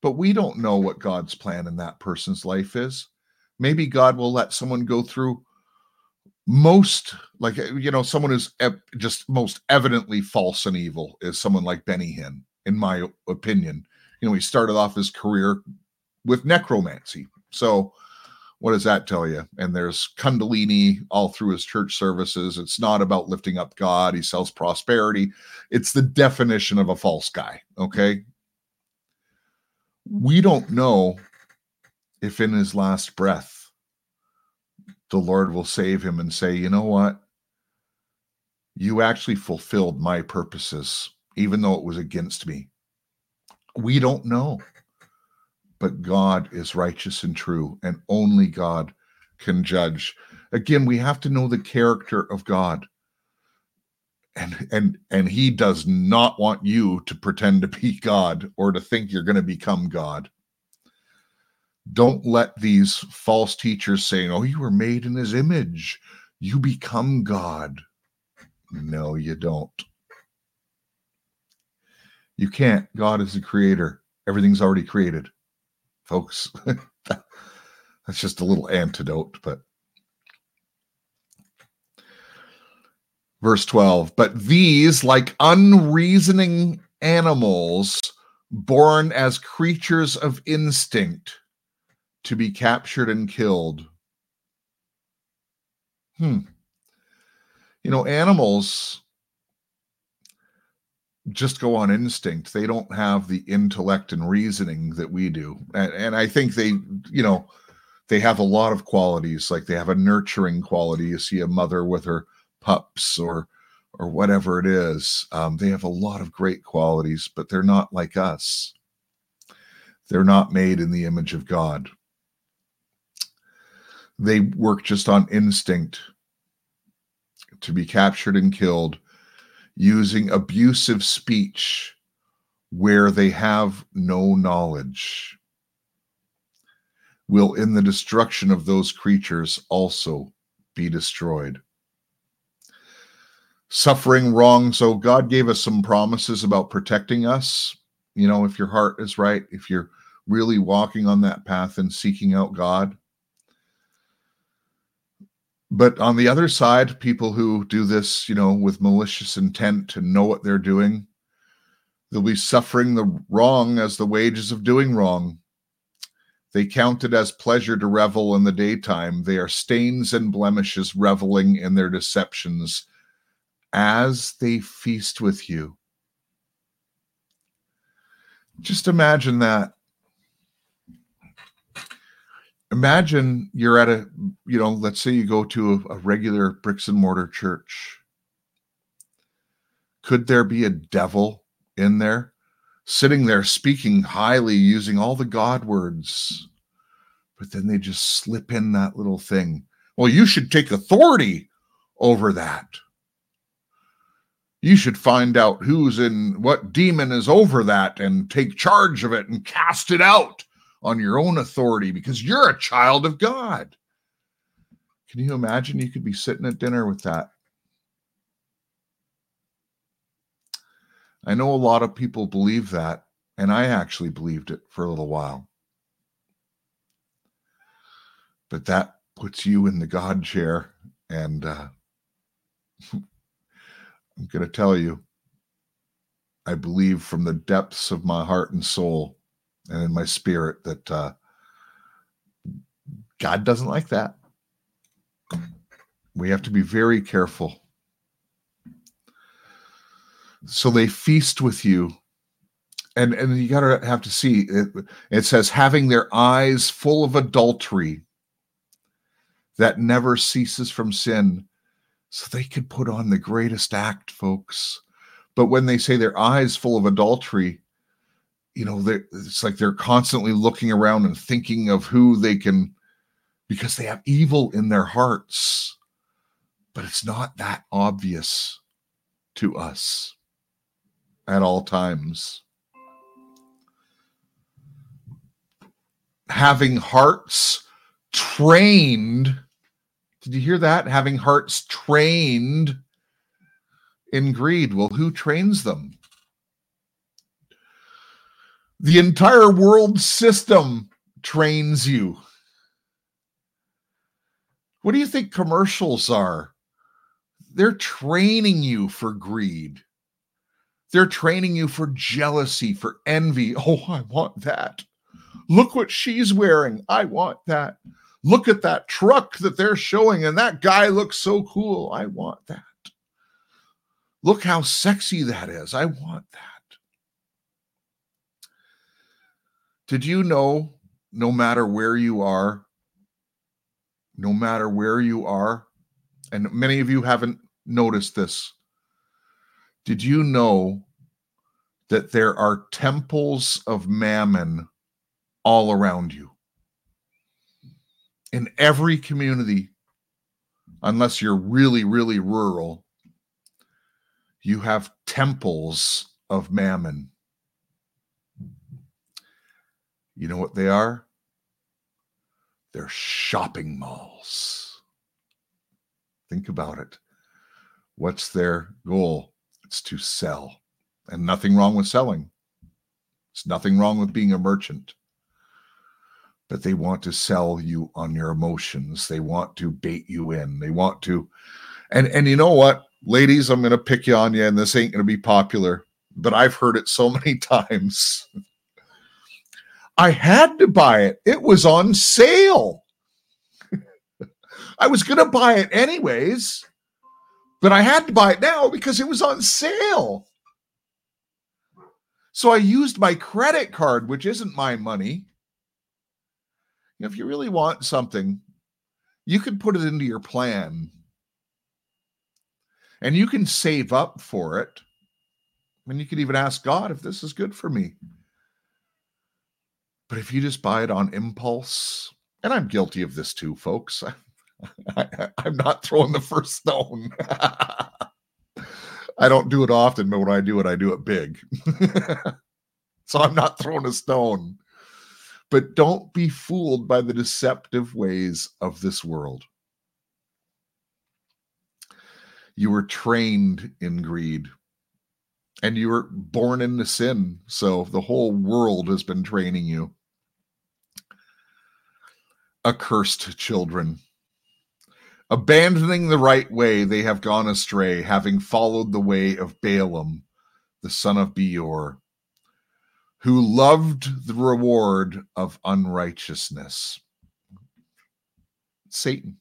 But we don't know what God's plan in that person's life is. Maybe God will let someone go through most, like, uh, you know, someone who's just most evidently false and evil is someone like Benny Hinn, in my opinion. You know, he started off his career with necromancy. So, what does that tell you? And there's Kundalini all through his church services. It's not about lifting up God. He sells prosperity. It's the definition of a false guy. Okay. We don't know if in his last breath the Lord will save him and say, you know what? You actually fulfilled my purposes, even though it was against me. We don't know but God is righteous and true, and only God can judge. Again, we have to know the character of God. And and and he does not want you to pretend to be God or to think you're going to become God. Don't let these false teachers saying, "Oh, you were made in his image. You become God." No, you don't. You can't. God is the creator. Everything's already created folks. That's just a little antidote, but verse 12 but these like unreasoning animals born as creatures of instinct to be captured and killed hmm you know animals just go on instinct. They don't have the intellect and reasoning that we do. And, and, I think they, you know, they have a lot of qualities. Like they have a nurturing quality. You see a mother with her pups or or whatever it is. Um, they have a lot of great qualities, but they're not like us. They're not made in the image of God. They work just on instinct to be captured and killed using abusive speech where they have no knowledge will in the destruction of those creatures also be destroyed. Suffering wrong. So, oh, God gave us some promises about protecting us. You know, if your heart is right, if you're really walking on that path and seeking out God, but on the other side, people who do this, you know, with malicious intent and know what they're doing, they'll be suffering the wrong as the wages of doing wrong. They count it as pleasure to revel in the daytime. They are stains and blemishes, reveling in their deceptions as they feast with you. Just imagine that. Imagine you're at a, you know, let's say you go to a, a regular bricks and mortar church. Could there be a devil in there, sitting there speaking highly, using all the God words? But then they just slip in that little thing. Well, you should take authority over that. You should find out who's in what demon is over that and take charge of it and cast it out on your own authority because you're a child of God. Can you imagine you could be sitting at dinner with that? I know a lot of people believe that, and I actually believed it for a little while. But that puts you in the God chair, and uh, I'm going to tell you, I believe from the depths of my heart and soul and in my spirit that uh, God doesn't like that. We have to be very careful. So they feast with you. And, and you got to have to see it, it says, having their eyes full of adultery that never ceases from sin. So they could put on the greatest act, folks. But when they say their eyes full of adultery, you know, it's like they're constantly looking around and thinking of who they can, because they have evil in their hearts. But it's not that obvious to us at all times. Having hearts trained, did you hear that? Having hearts trained in greed. Well, who trains them? The entire world system trains you. What do you think commercials are? They're training you for greed. They're training you for jealousy, for envy. Oh, I want that. Look what she's wearing. I want that. Look at that truck that they're showing, and that guy looks so cool. I want that. Look how sexy that is. I want that. Did you know no matter where you are, no matter where you are, and many of you haven't noticed this, did you know that there are temples of mammon all around you? In every community, unless you're really, really rural, you have temples of mammon. You know what they are? They're shopping malls. Think about it. What's their goal? It's to sell. And nothing wrong with selling. It's nothing wrong with being a merchant. But they want to sell you on your emotions. They want to bait you in. They want to and and you know what? Ladies, I'm going to pick you on you and this ain't going to be popular, but I've heard it so many times. I had to buy it. It was on sale. I was going to buy it anyways, but I had to buy it now because it was on sale. So I used my credit card, which isn't my money. If you really want something, you can put it into your plan and you can save up for it. And you can even ask God if this is good for me. But if you just buy it on impulse, and I'm guilty of this too, folks, I, am not throwing the first stone. I don't do it often, but when I do it, I do it big. so I'm not throwing a stone. But don't be fooled by the deceptive ways of this world. You were trained in greed and you were born into sin. So the whole world has been training you. Accursed children. Abandoning the right way, they have gone astray, having followed the way of Balaam, the son of Beor, who loved the reward of unrighteousness. Satan.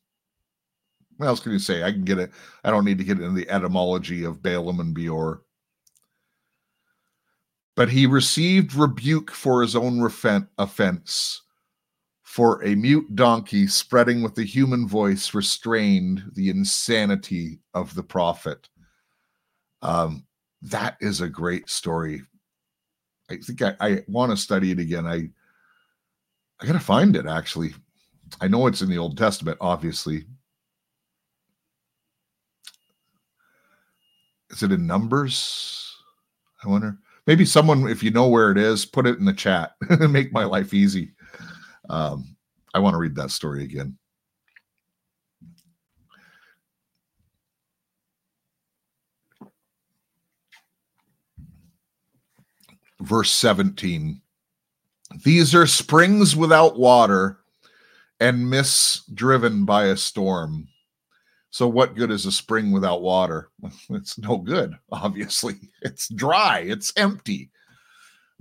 What else can you say? I can get it. I don't need to get into the etymology of Balaam and Beor. But he received rebuke for his own offense, For a mute donkey spreading with the human voice restrained the insanity of the prophet. Um, that is a great story. I think I, I want to study it again. I I gotta find it actually. I know it's in the Old Testament, obviously. Is it in Numbers? I wonder. Maybe someone, if you know where it is, put it in the chat make my life easy. Um, I want to read that story again. Verse 17 These are springs without water and mists driven by a storm. So, what good is a spring without water? It's no good, obviously. It's dry, it's empty.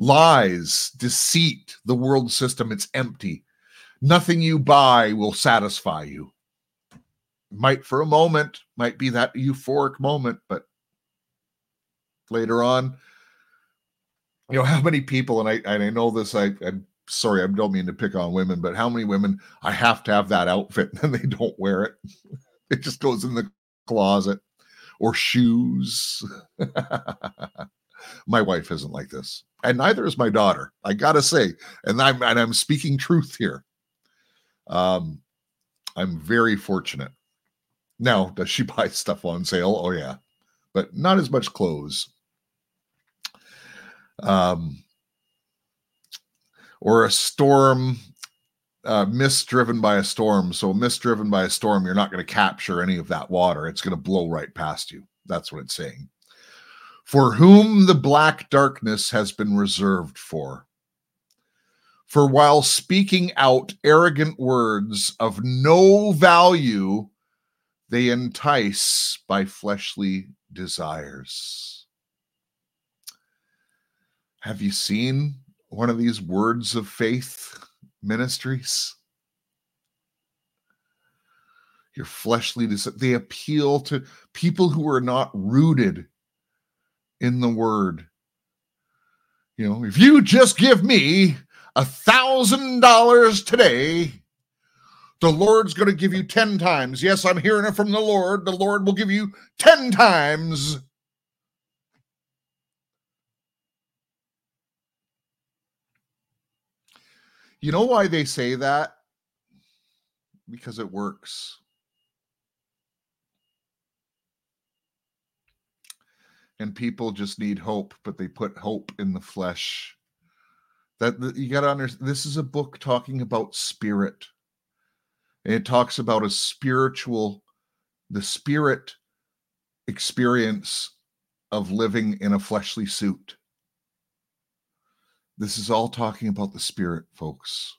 Lies, deceit, the world system, it's empty. Nothing you buy will satisfy you. Might for a moment, might be that euphoric moment, but later on, you know, how many people, and I, and I know this, I, I'm sorry, I don't mean to pick on women, but how many women I have to have that outfit and they don't wear it? It just goes in the closet or shoes. my wife isn't like this, and neither is my daughter. I gotta say, and I'm and I'm speaking truth here. Um, I'm very fortunate. Now, does she buy stuff on sale? Oh yeah, but not as much clothes. Um, or a storm uh, mist driven by a storm. So, mist driven by a storm, you're not going to capture any of that water. It's going to blow right past you. That's what it's saying. For whom the black darkness has been reserved for. For while speaking out arrogant words of no value, they entice by fleshly desires. Have you seen one of these words of faith ministries? Your fleshly desires, they appeal to people who are not rooted in the word. You know, if you just give me a thousand dollars today, the Lord's going to give you 10 times. Yes, I'm hearing it from the Lord. The Lord will give you 10 times. You know why they say that? Because it works. And people just need hope, but they put hope in the flesh. That, you got to understand. This is a book talking about spirit. And it talks about a spiritual, the spirit experience of living in a fleshly suit. This is all talking about the spirit, folks.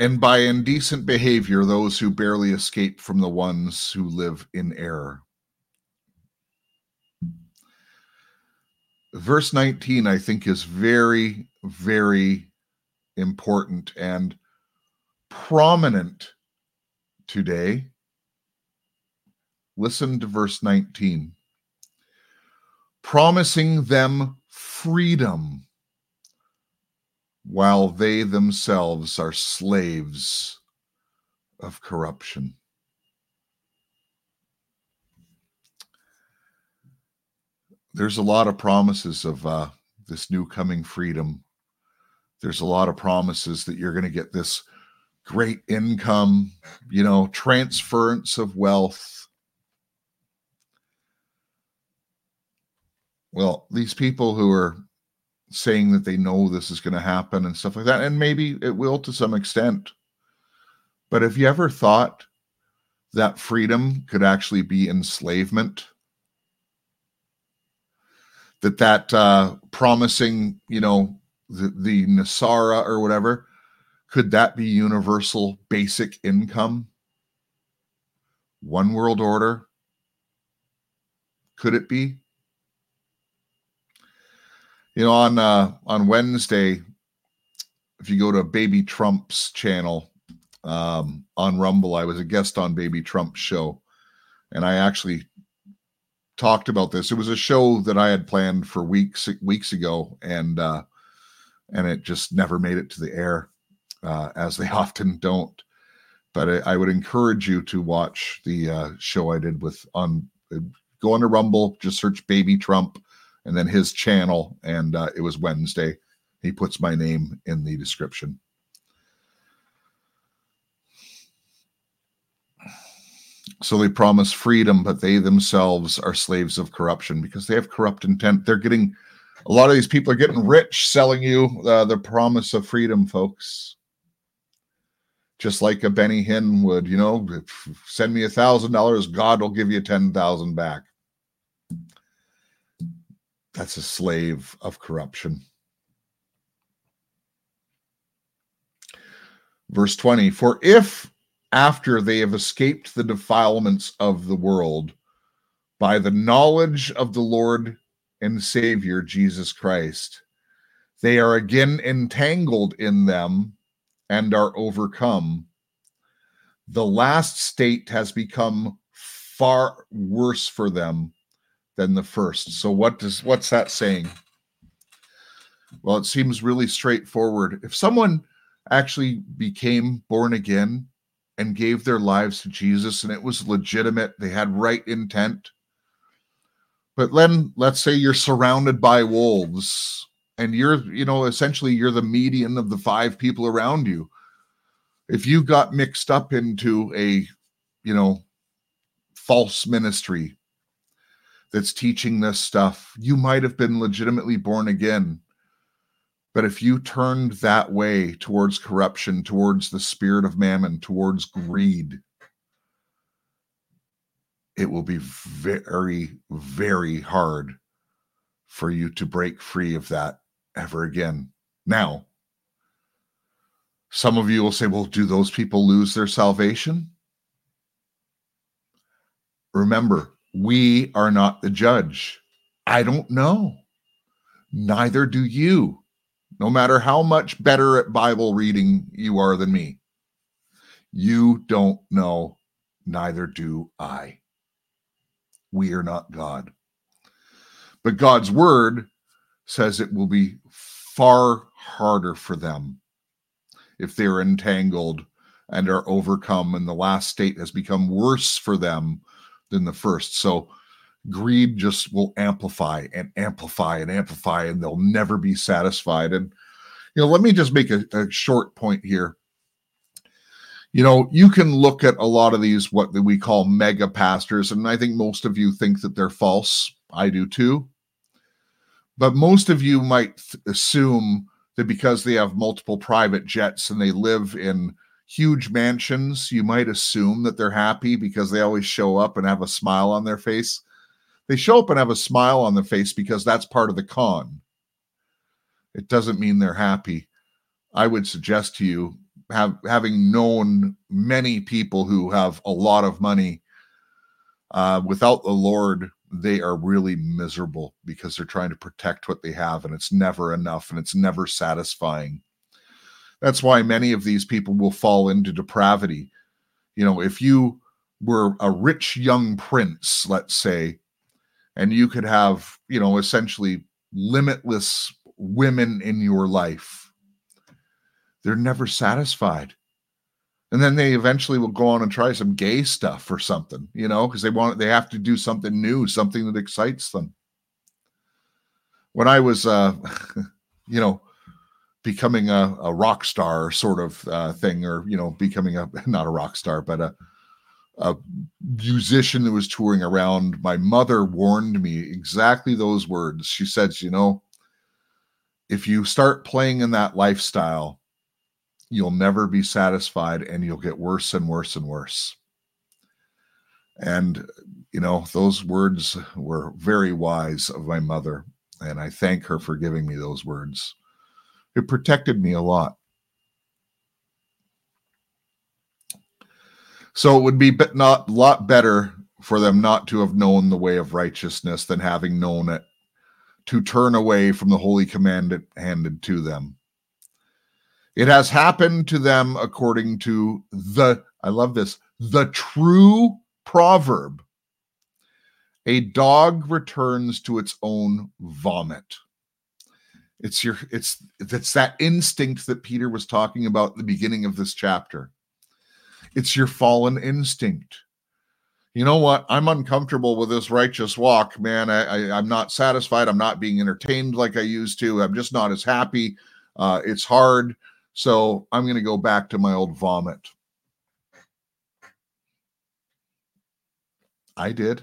And by indecent behavior, those who barely escape from the ones who live in error. Verse 19, I think, is very, very important and prominent today. Listen to verse 19 promising them freedom while they themselves are slaves of corruption. There's a lot of promises of uh, this new coming freedom. There's a lot of promises that you're going to get this great income, you know, transference of wealth well, these people who are saying that they know this is going to happen and stuff like that, and maybe it will to some extent. But have you ever thought that freedom could actually be enslavement? That that uh, promising, you know, the, the NESARA or whatever, could that be universal basic income? One world order? Could it be? You know on uh on wednesday if you go to baby trump's channel um on rumble i was a guest on baby trump's show and i actually talked about this it was a show that i had planned for weeks weeks ago and uh and it just never made it to the air, uh, as they often don't. But I, I, would encourage you to watch the uh, show I did with on go on to Rumble, just search Baby Trump, and then his channel, and uh, it was Wednesday. He puts my name in the description. So they promise freedom, but they themselves are slaves of corruption because they have corrupt intent. They're getting a lot of these people are getting rich selling you uh, the promise of freedom, folks. Just like a Benny Hinn would, you know, send me a thousand dollars, God will give you ten thousand back. That's a slave of corruption. Verse 20 For if after they have escaped the defilements of the world by the knowledge of the Lord and Savior Jesus Christ. They are again entangled in them and are overcome. The last state has become far worse for them than the first. So what does what's that saying? Well, it seems really straightforward. If someone actually became born again and gave their lives to Jesus and it was legitimate, they had right intent, but then let's say you're surrounded by wolves and you're, you know, essentially you're the median of the five people around you. If you got mixed up into a, you know, false ministry that's teaching this stuff, you might have been legitimately born again. But if you turned that way towards corruption, towards the spirit of mammon, towards mm-hmm. greed, it will be very, very hard for you to break free of that ever again. Now, some of you will say, well, do those people lose their salvation? Remember, we are not the judge. I don't know. Neither do you, no matter how much better at Bible reading you are than me. You don't know, neither do I. We are not God. But God's word says it will be far harder for them if they're entangled and are overcome, and the last state has become worse for them than the first. So greed just will amplify and amplify and amplify, and they'll never be satisfied. And, you know, let me just make a, a short point here you know, you can look at a lot of these, what we call mega pastors, and I think most of you think that they're false. I do too. But most of you might th- assume that because they have multiple private jets and they live in huge mansions, you might assume that they're happy because they always show up and have a smile on their face. They show up and have a smile on their face because that's part of the con. It doesn't mean they're happy. I would suggest to you have having known many people who have a lot of money uh, without the lord they are really miserable because they're trying to protect what they have and it's never enough and it's never satisfying that's why many of these people will fall into depravity you know if you were a rich young prince let's say and you could have you know essentially limitless women in your life they're never satisfied. And then they eventually will go on and try some gay stuff or something, you know, because they want they have to do something new, something that excites them. When I was uh you know, becoming a, a rock star sort of uh, thing, or you know, becoming a not a rock star, but a a musician that was touring around, my mother warned me exactly those words. She said, you know, if you start playing in that lifestyle, you'll never be satisfied and you'll get worse and worse and worse. And, you know, those words were very wise of my mother. And I thank her for giving me those words. It protected me a lot. So it would be not a lot better for them not to have known the way of righteousness than having known it, to turn away from the holy commandment handed to them. It has happened to them according to the, I love this, the true proverb. A dog returns to its own vomit, It's your it's it's that instinct that Peter was talking about at the beginning of this chapter. It's your fallen instinct. You know what? I'm uncomfortable with this righteous walk, man. I, I I'm not satisfied. I'm not being entertained like I used to. I'm just not as happy. Uh, it's hard. So I'm going to go back to my old vomit. I did.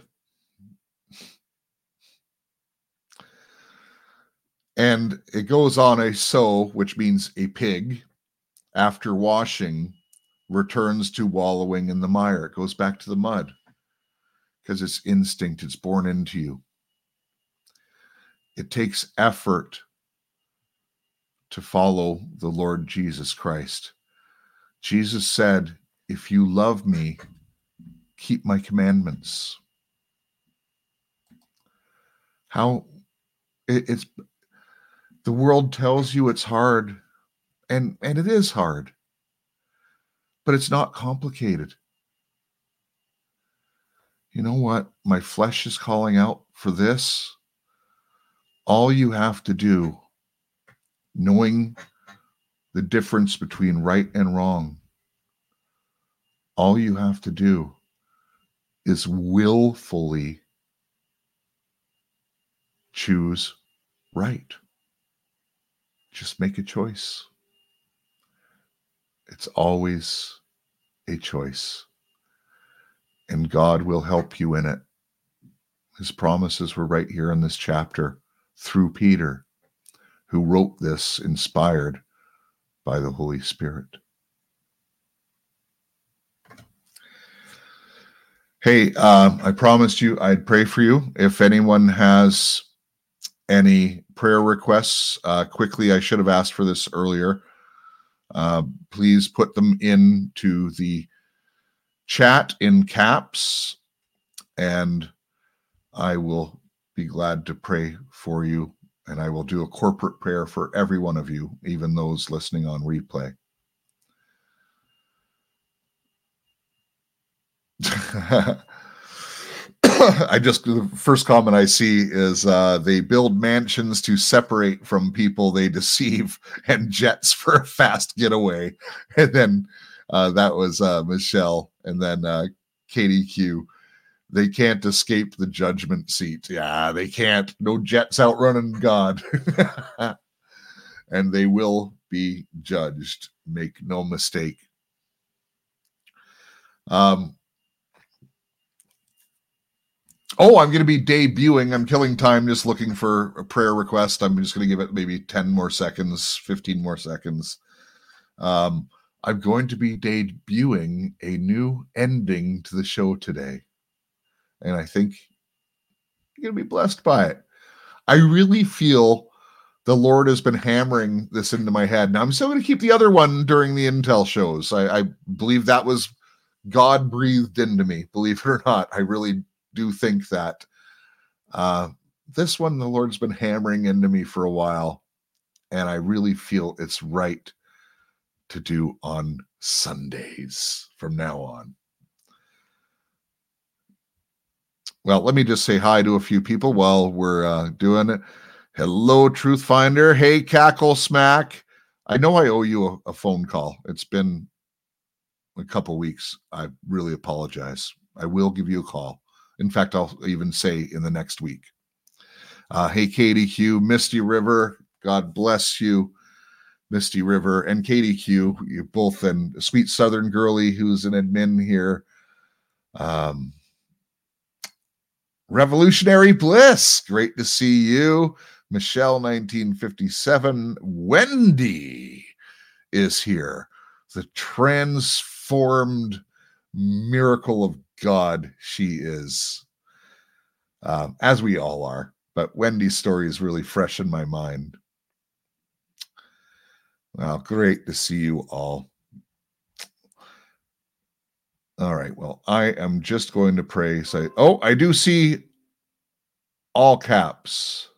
And it goes on a so, which means a pig, after washing, returns to wallowing in the mire. It goes back to the mud because it's instinct, it's born into you. It takes effort to follow the Lord Jesus Christ. Jesus said, If you love me, keep my commandments. How it, it's the world tells you it's hard, and and it is hard, but it's not complicated. You know what? My flesh is calling out for this. All you have to do, knowing the difference between right and wrong, all you have to do is willfully choose right. Just make a choice. It's always a choice. And God will help you in it. His promises were right here in this chapter through Peter, who wrote this inspired by the Holy Spirit. Hey, uh, I promised you I'd pray for you. If anyone has any prayer requests uh, quickly, I should have asked for this earlier. Uh, please put them into the chat in caps, and I will be glad to pray for you. And I will do a corporate prayer for every one of you, even those listening on replay. I just the first comment I see is uh, they build mansions to separate from people they deceive and jets for a fast getaway. And then uh, that was uh, Michelle, and then uh, KDQ. They can't escape the judgment seat. Yeah, they can't. No jets outrunning God, and they will be judged. Make no mistake. Um, Oh, I'm going to be debuting. I'm killing time just looking for a prayer request. I'm just going to give it maybe 10 more seconds, 15 more seconds. Um, I'm going to be debuting a new ending to the show today. And I think you're going to be blessed by it. I really feel the Lord has been hammering this into my head. Now, I'm still going to keep the other one during the Intel shows. I, I believe that was God breathed into me, believe it or not. I really do think that. Uh, this one, the Lord's been hammering into me for a while, and I really feel it's right to do on Sundays from now on. Well, let me just say hi to a few people while we're uh, doing it. Hello, Truth Finder. Hey, Cackle Smack. I know I owe you a, a phone call. It's been a couple weeks. I really apologize. I will give you a call. In fact, I'll even say in the next week. Uh, hey, Katie Q, Misty River, God bless you, Misty River, and Katie Q, you both, and sweet Southern girlie who's an admin here. Um, Revolutionary Bliss, great to see you. Michelle, 1957. Wendy is here. The transformed miracle of God she is, um, as we all are. But Wendy's story is really fresh in my mind. Well, great to see you all. All right. Well, I am just going to pray. Say, oh, I do see all caps.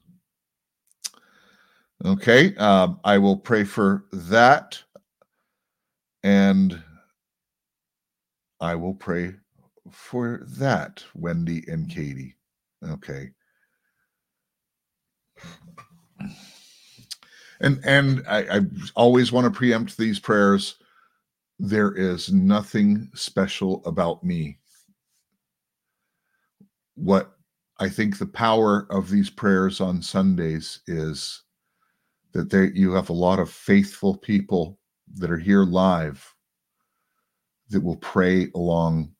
Okay. Um, I will pray for that. And I will pray for that, Wendy and Katie. Okay. And and I, I always want to preempt these prayers. There is nothing special about me. What I think the power of these prayers on Sundays is that they you have a lot of faithful people that are here live that will pray along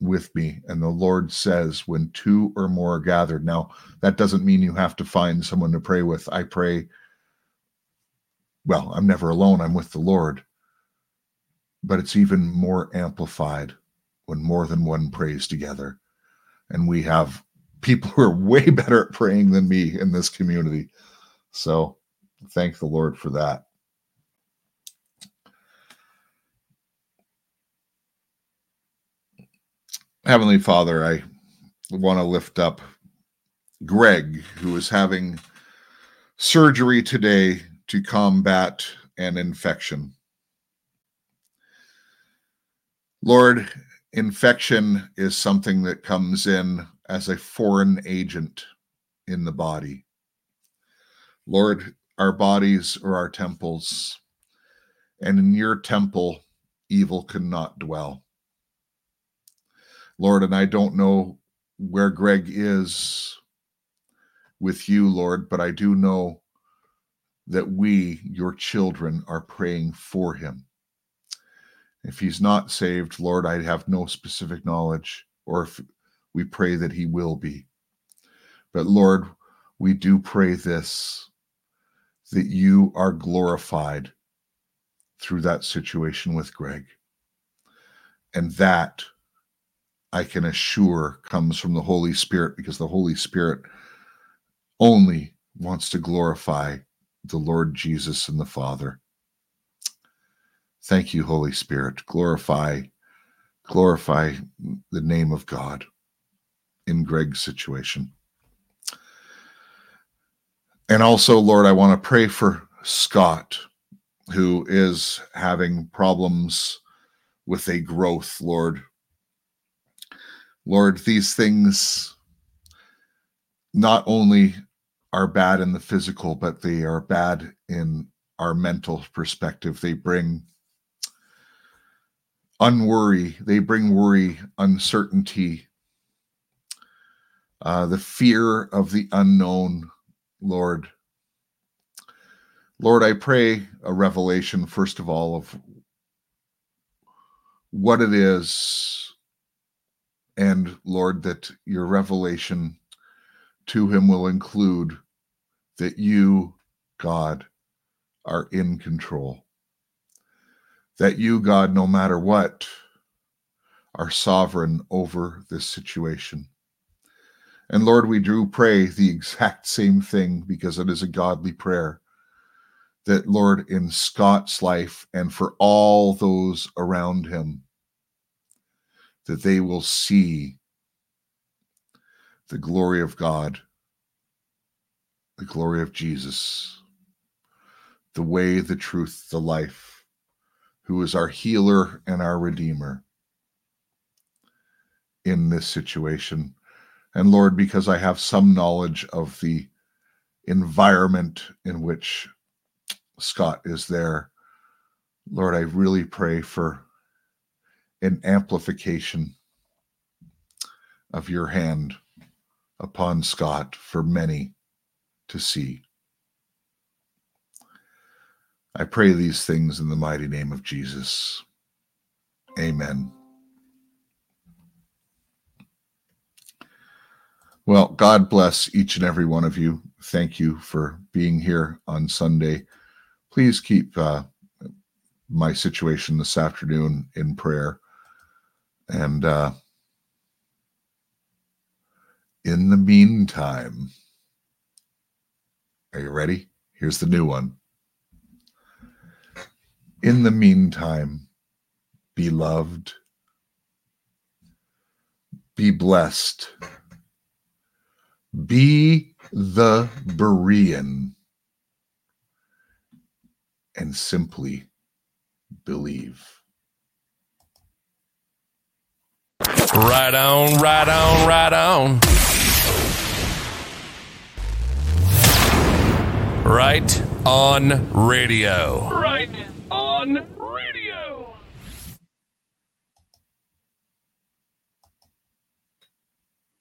with me and the lord says when two or more are gathered now that doesn't mean you have to find someone to pray with. I pray well i'm never alone i'm with the lord. But it's even more amplified when more than one prays together and we have people who are way better at praying than me in this community. So thank the lord for that Heavenly Father, I want to lift up Greg, who is having surgery today to combat an infection. Lord, infection is something that comes in as a foreign agent in the body. Lord, our bodies are our temples, and in your temple, evil cannot dwell. Lord, and I don't know where Greg is with you, Lord, but I do know that we, your children, are praying for him. If he's not saved, Lord, I have no specific knowledge, or if we pray that he will be. But Lord, we do pray this that you are glorified through that situation with Greg. And that I can assure comes from the Holy Spirit because the Holy Spirit only wants to glorify the Lord Jesus and the Father. Thank you, Holy Spirit. Glorify, glorify the name of God in Greg's situation. And also, Lord, I want to pray for Scott, who is having problems with a growth, Lord. Lord, these things not only are bad in the physical, but they are bad in our mental perspective. They bring unworry, they bring worry, uncertainty, uh, the fear of the unknown, Lord. Lord, I pray a revelation, first of all, of what it is and Lord, that your revelation to him will include that you, God, are in control. That you, God, no matter what, are sovereign over this situation. And Lord, we do pray the exact same thing because it is a godly prayer. That, Lord, in Scott's life and for all those around him, that they will see the glory of God, the glory of Jesus, the way, the truth, the life, who is our healer and our redeemer in this situation. And Lord, because I have some knowledge of the environment in which Scott is there, Lord, I really pray for an amplification of your hand upon Scott for many to see. I pray these things in the mighty name of Jesus. Amen. Well, God bless each and every one of you. Thank you for being here on Sunday. Please keep uh, my situation this afternoon in prayer. And uh, in the meantime, are you ready? Here's the new one. In the meantime, beloved, be blessed, be the Berean, and simply believe. Right on, right on, right on. Right on radio. Right on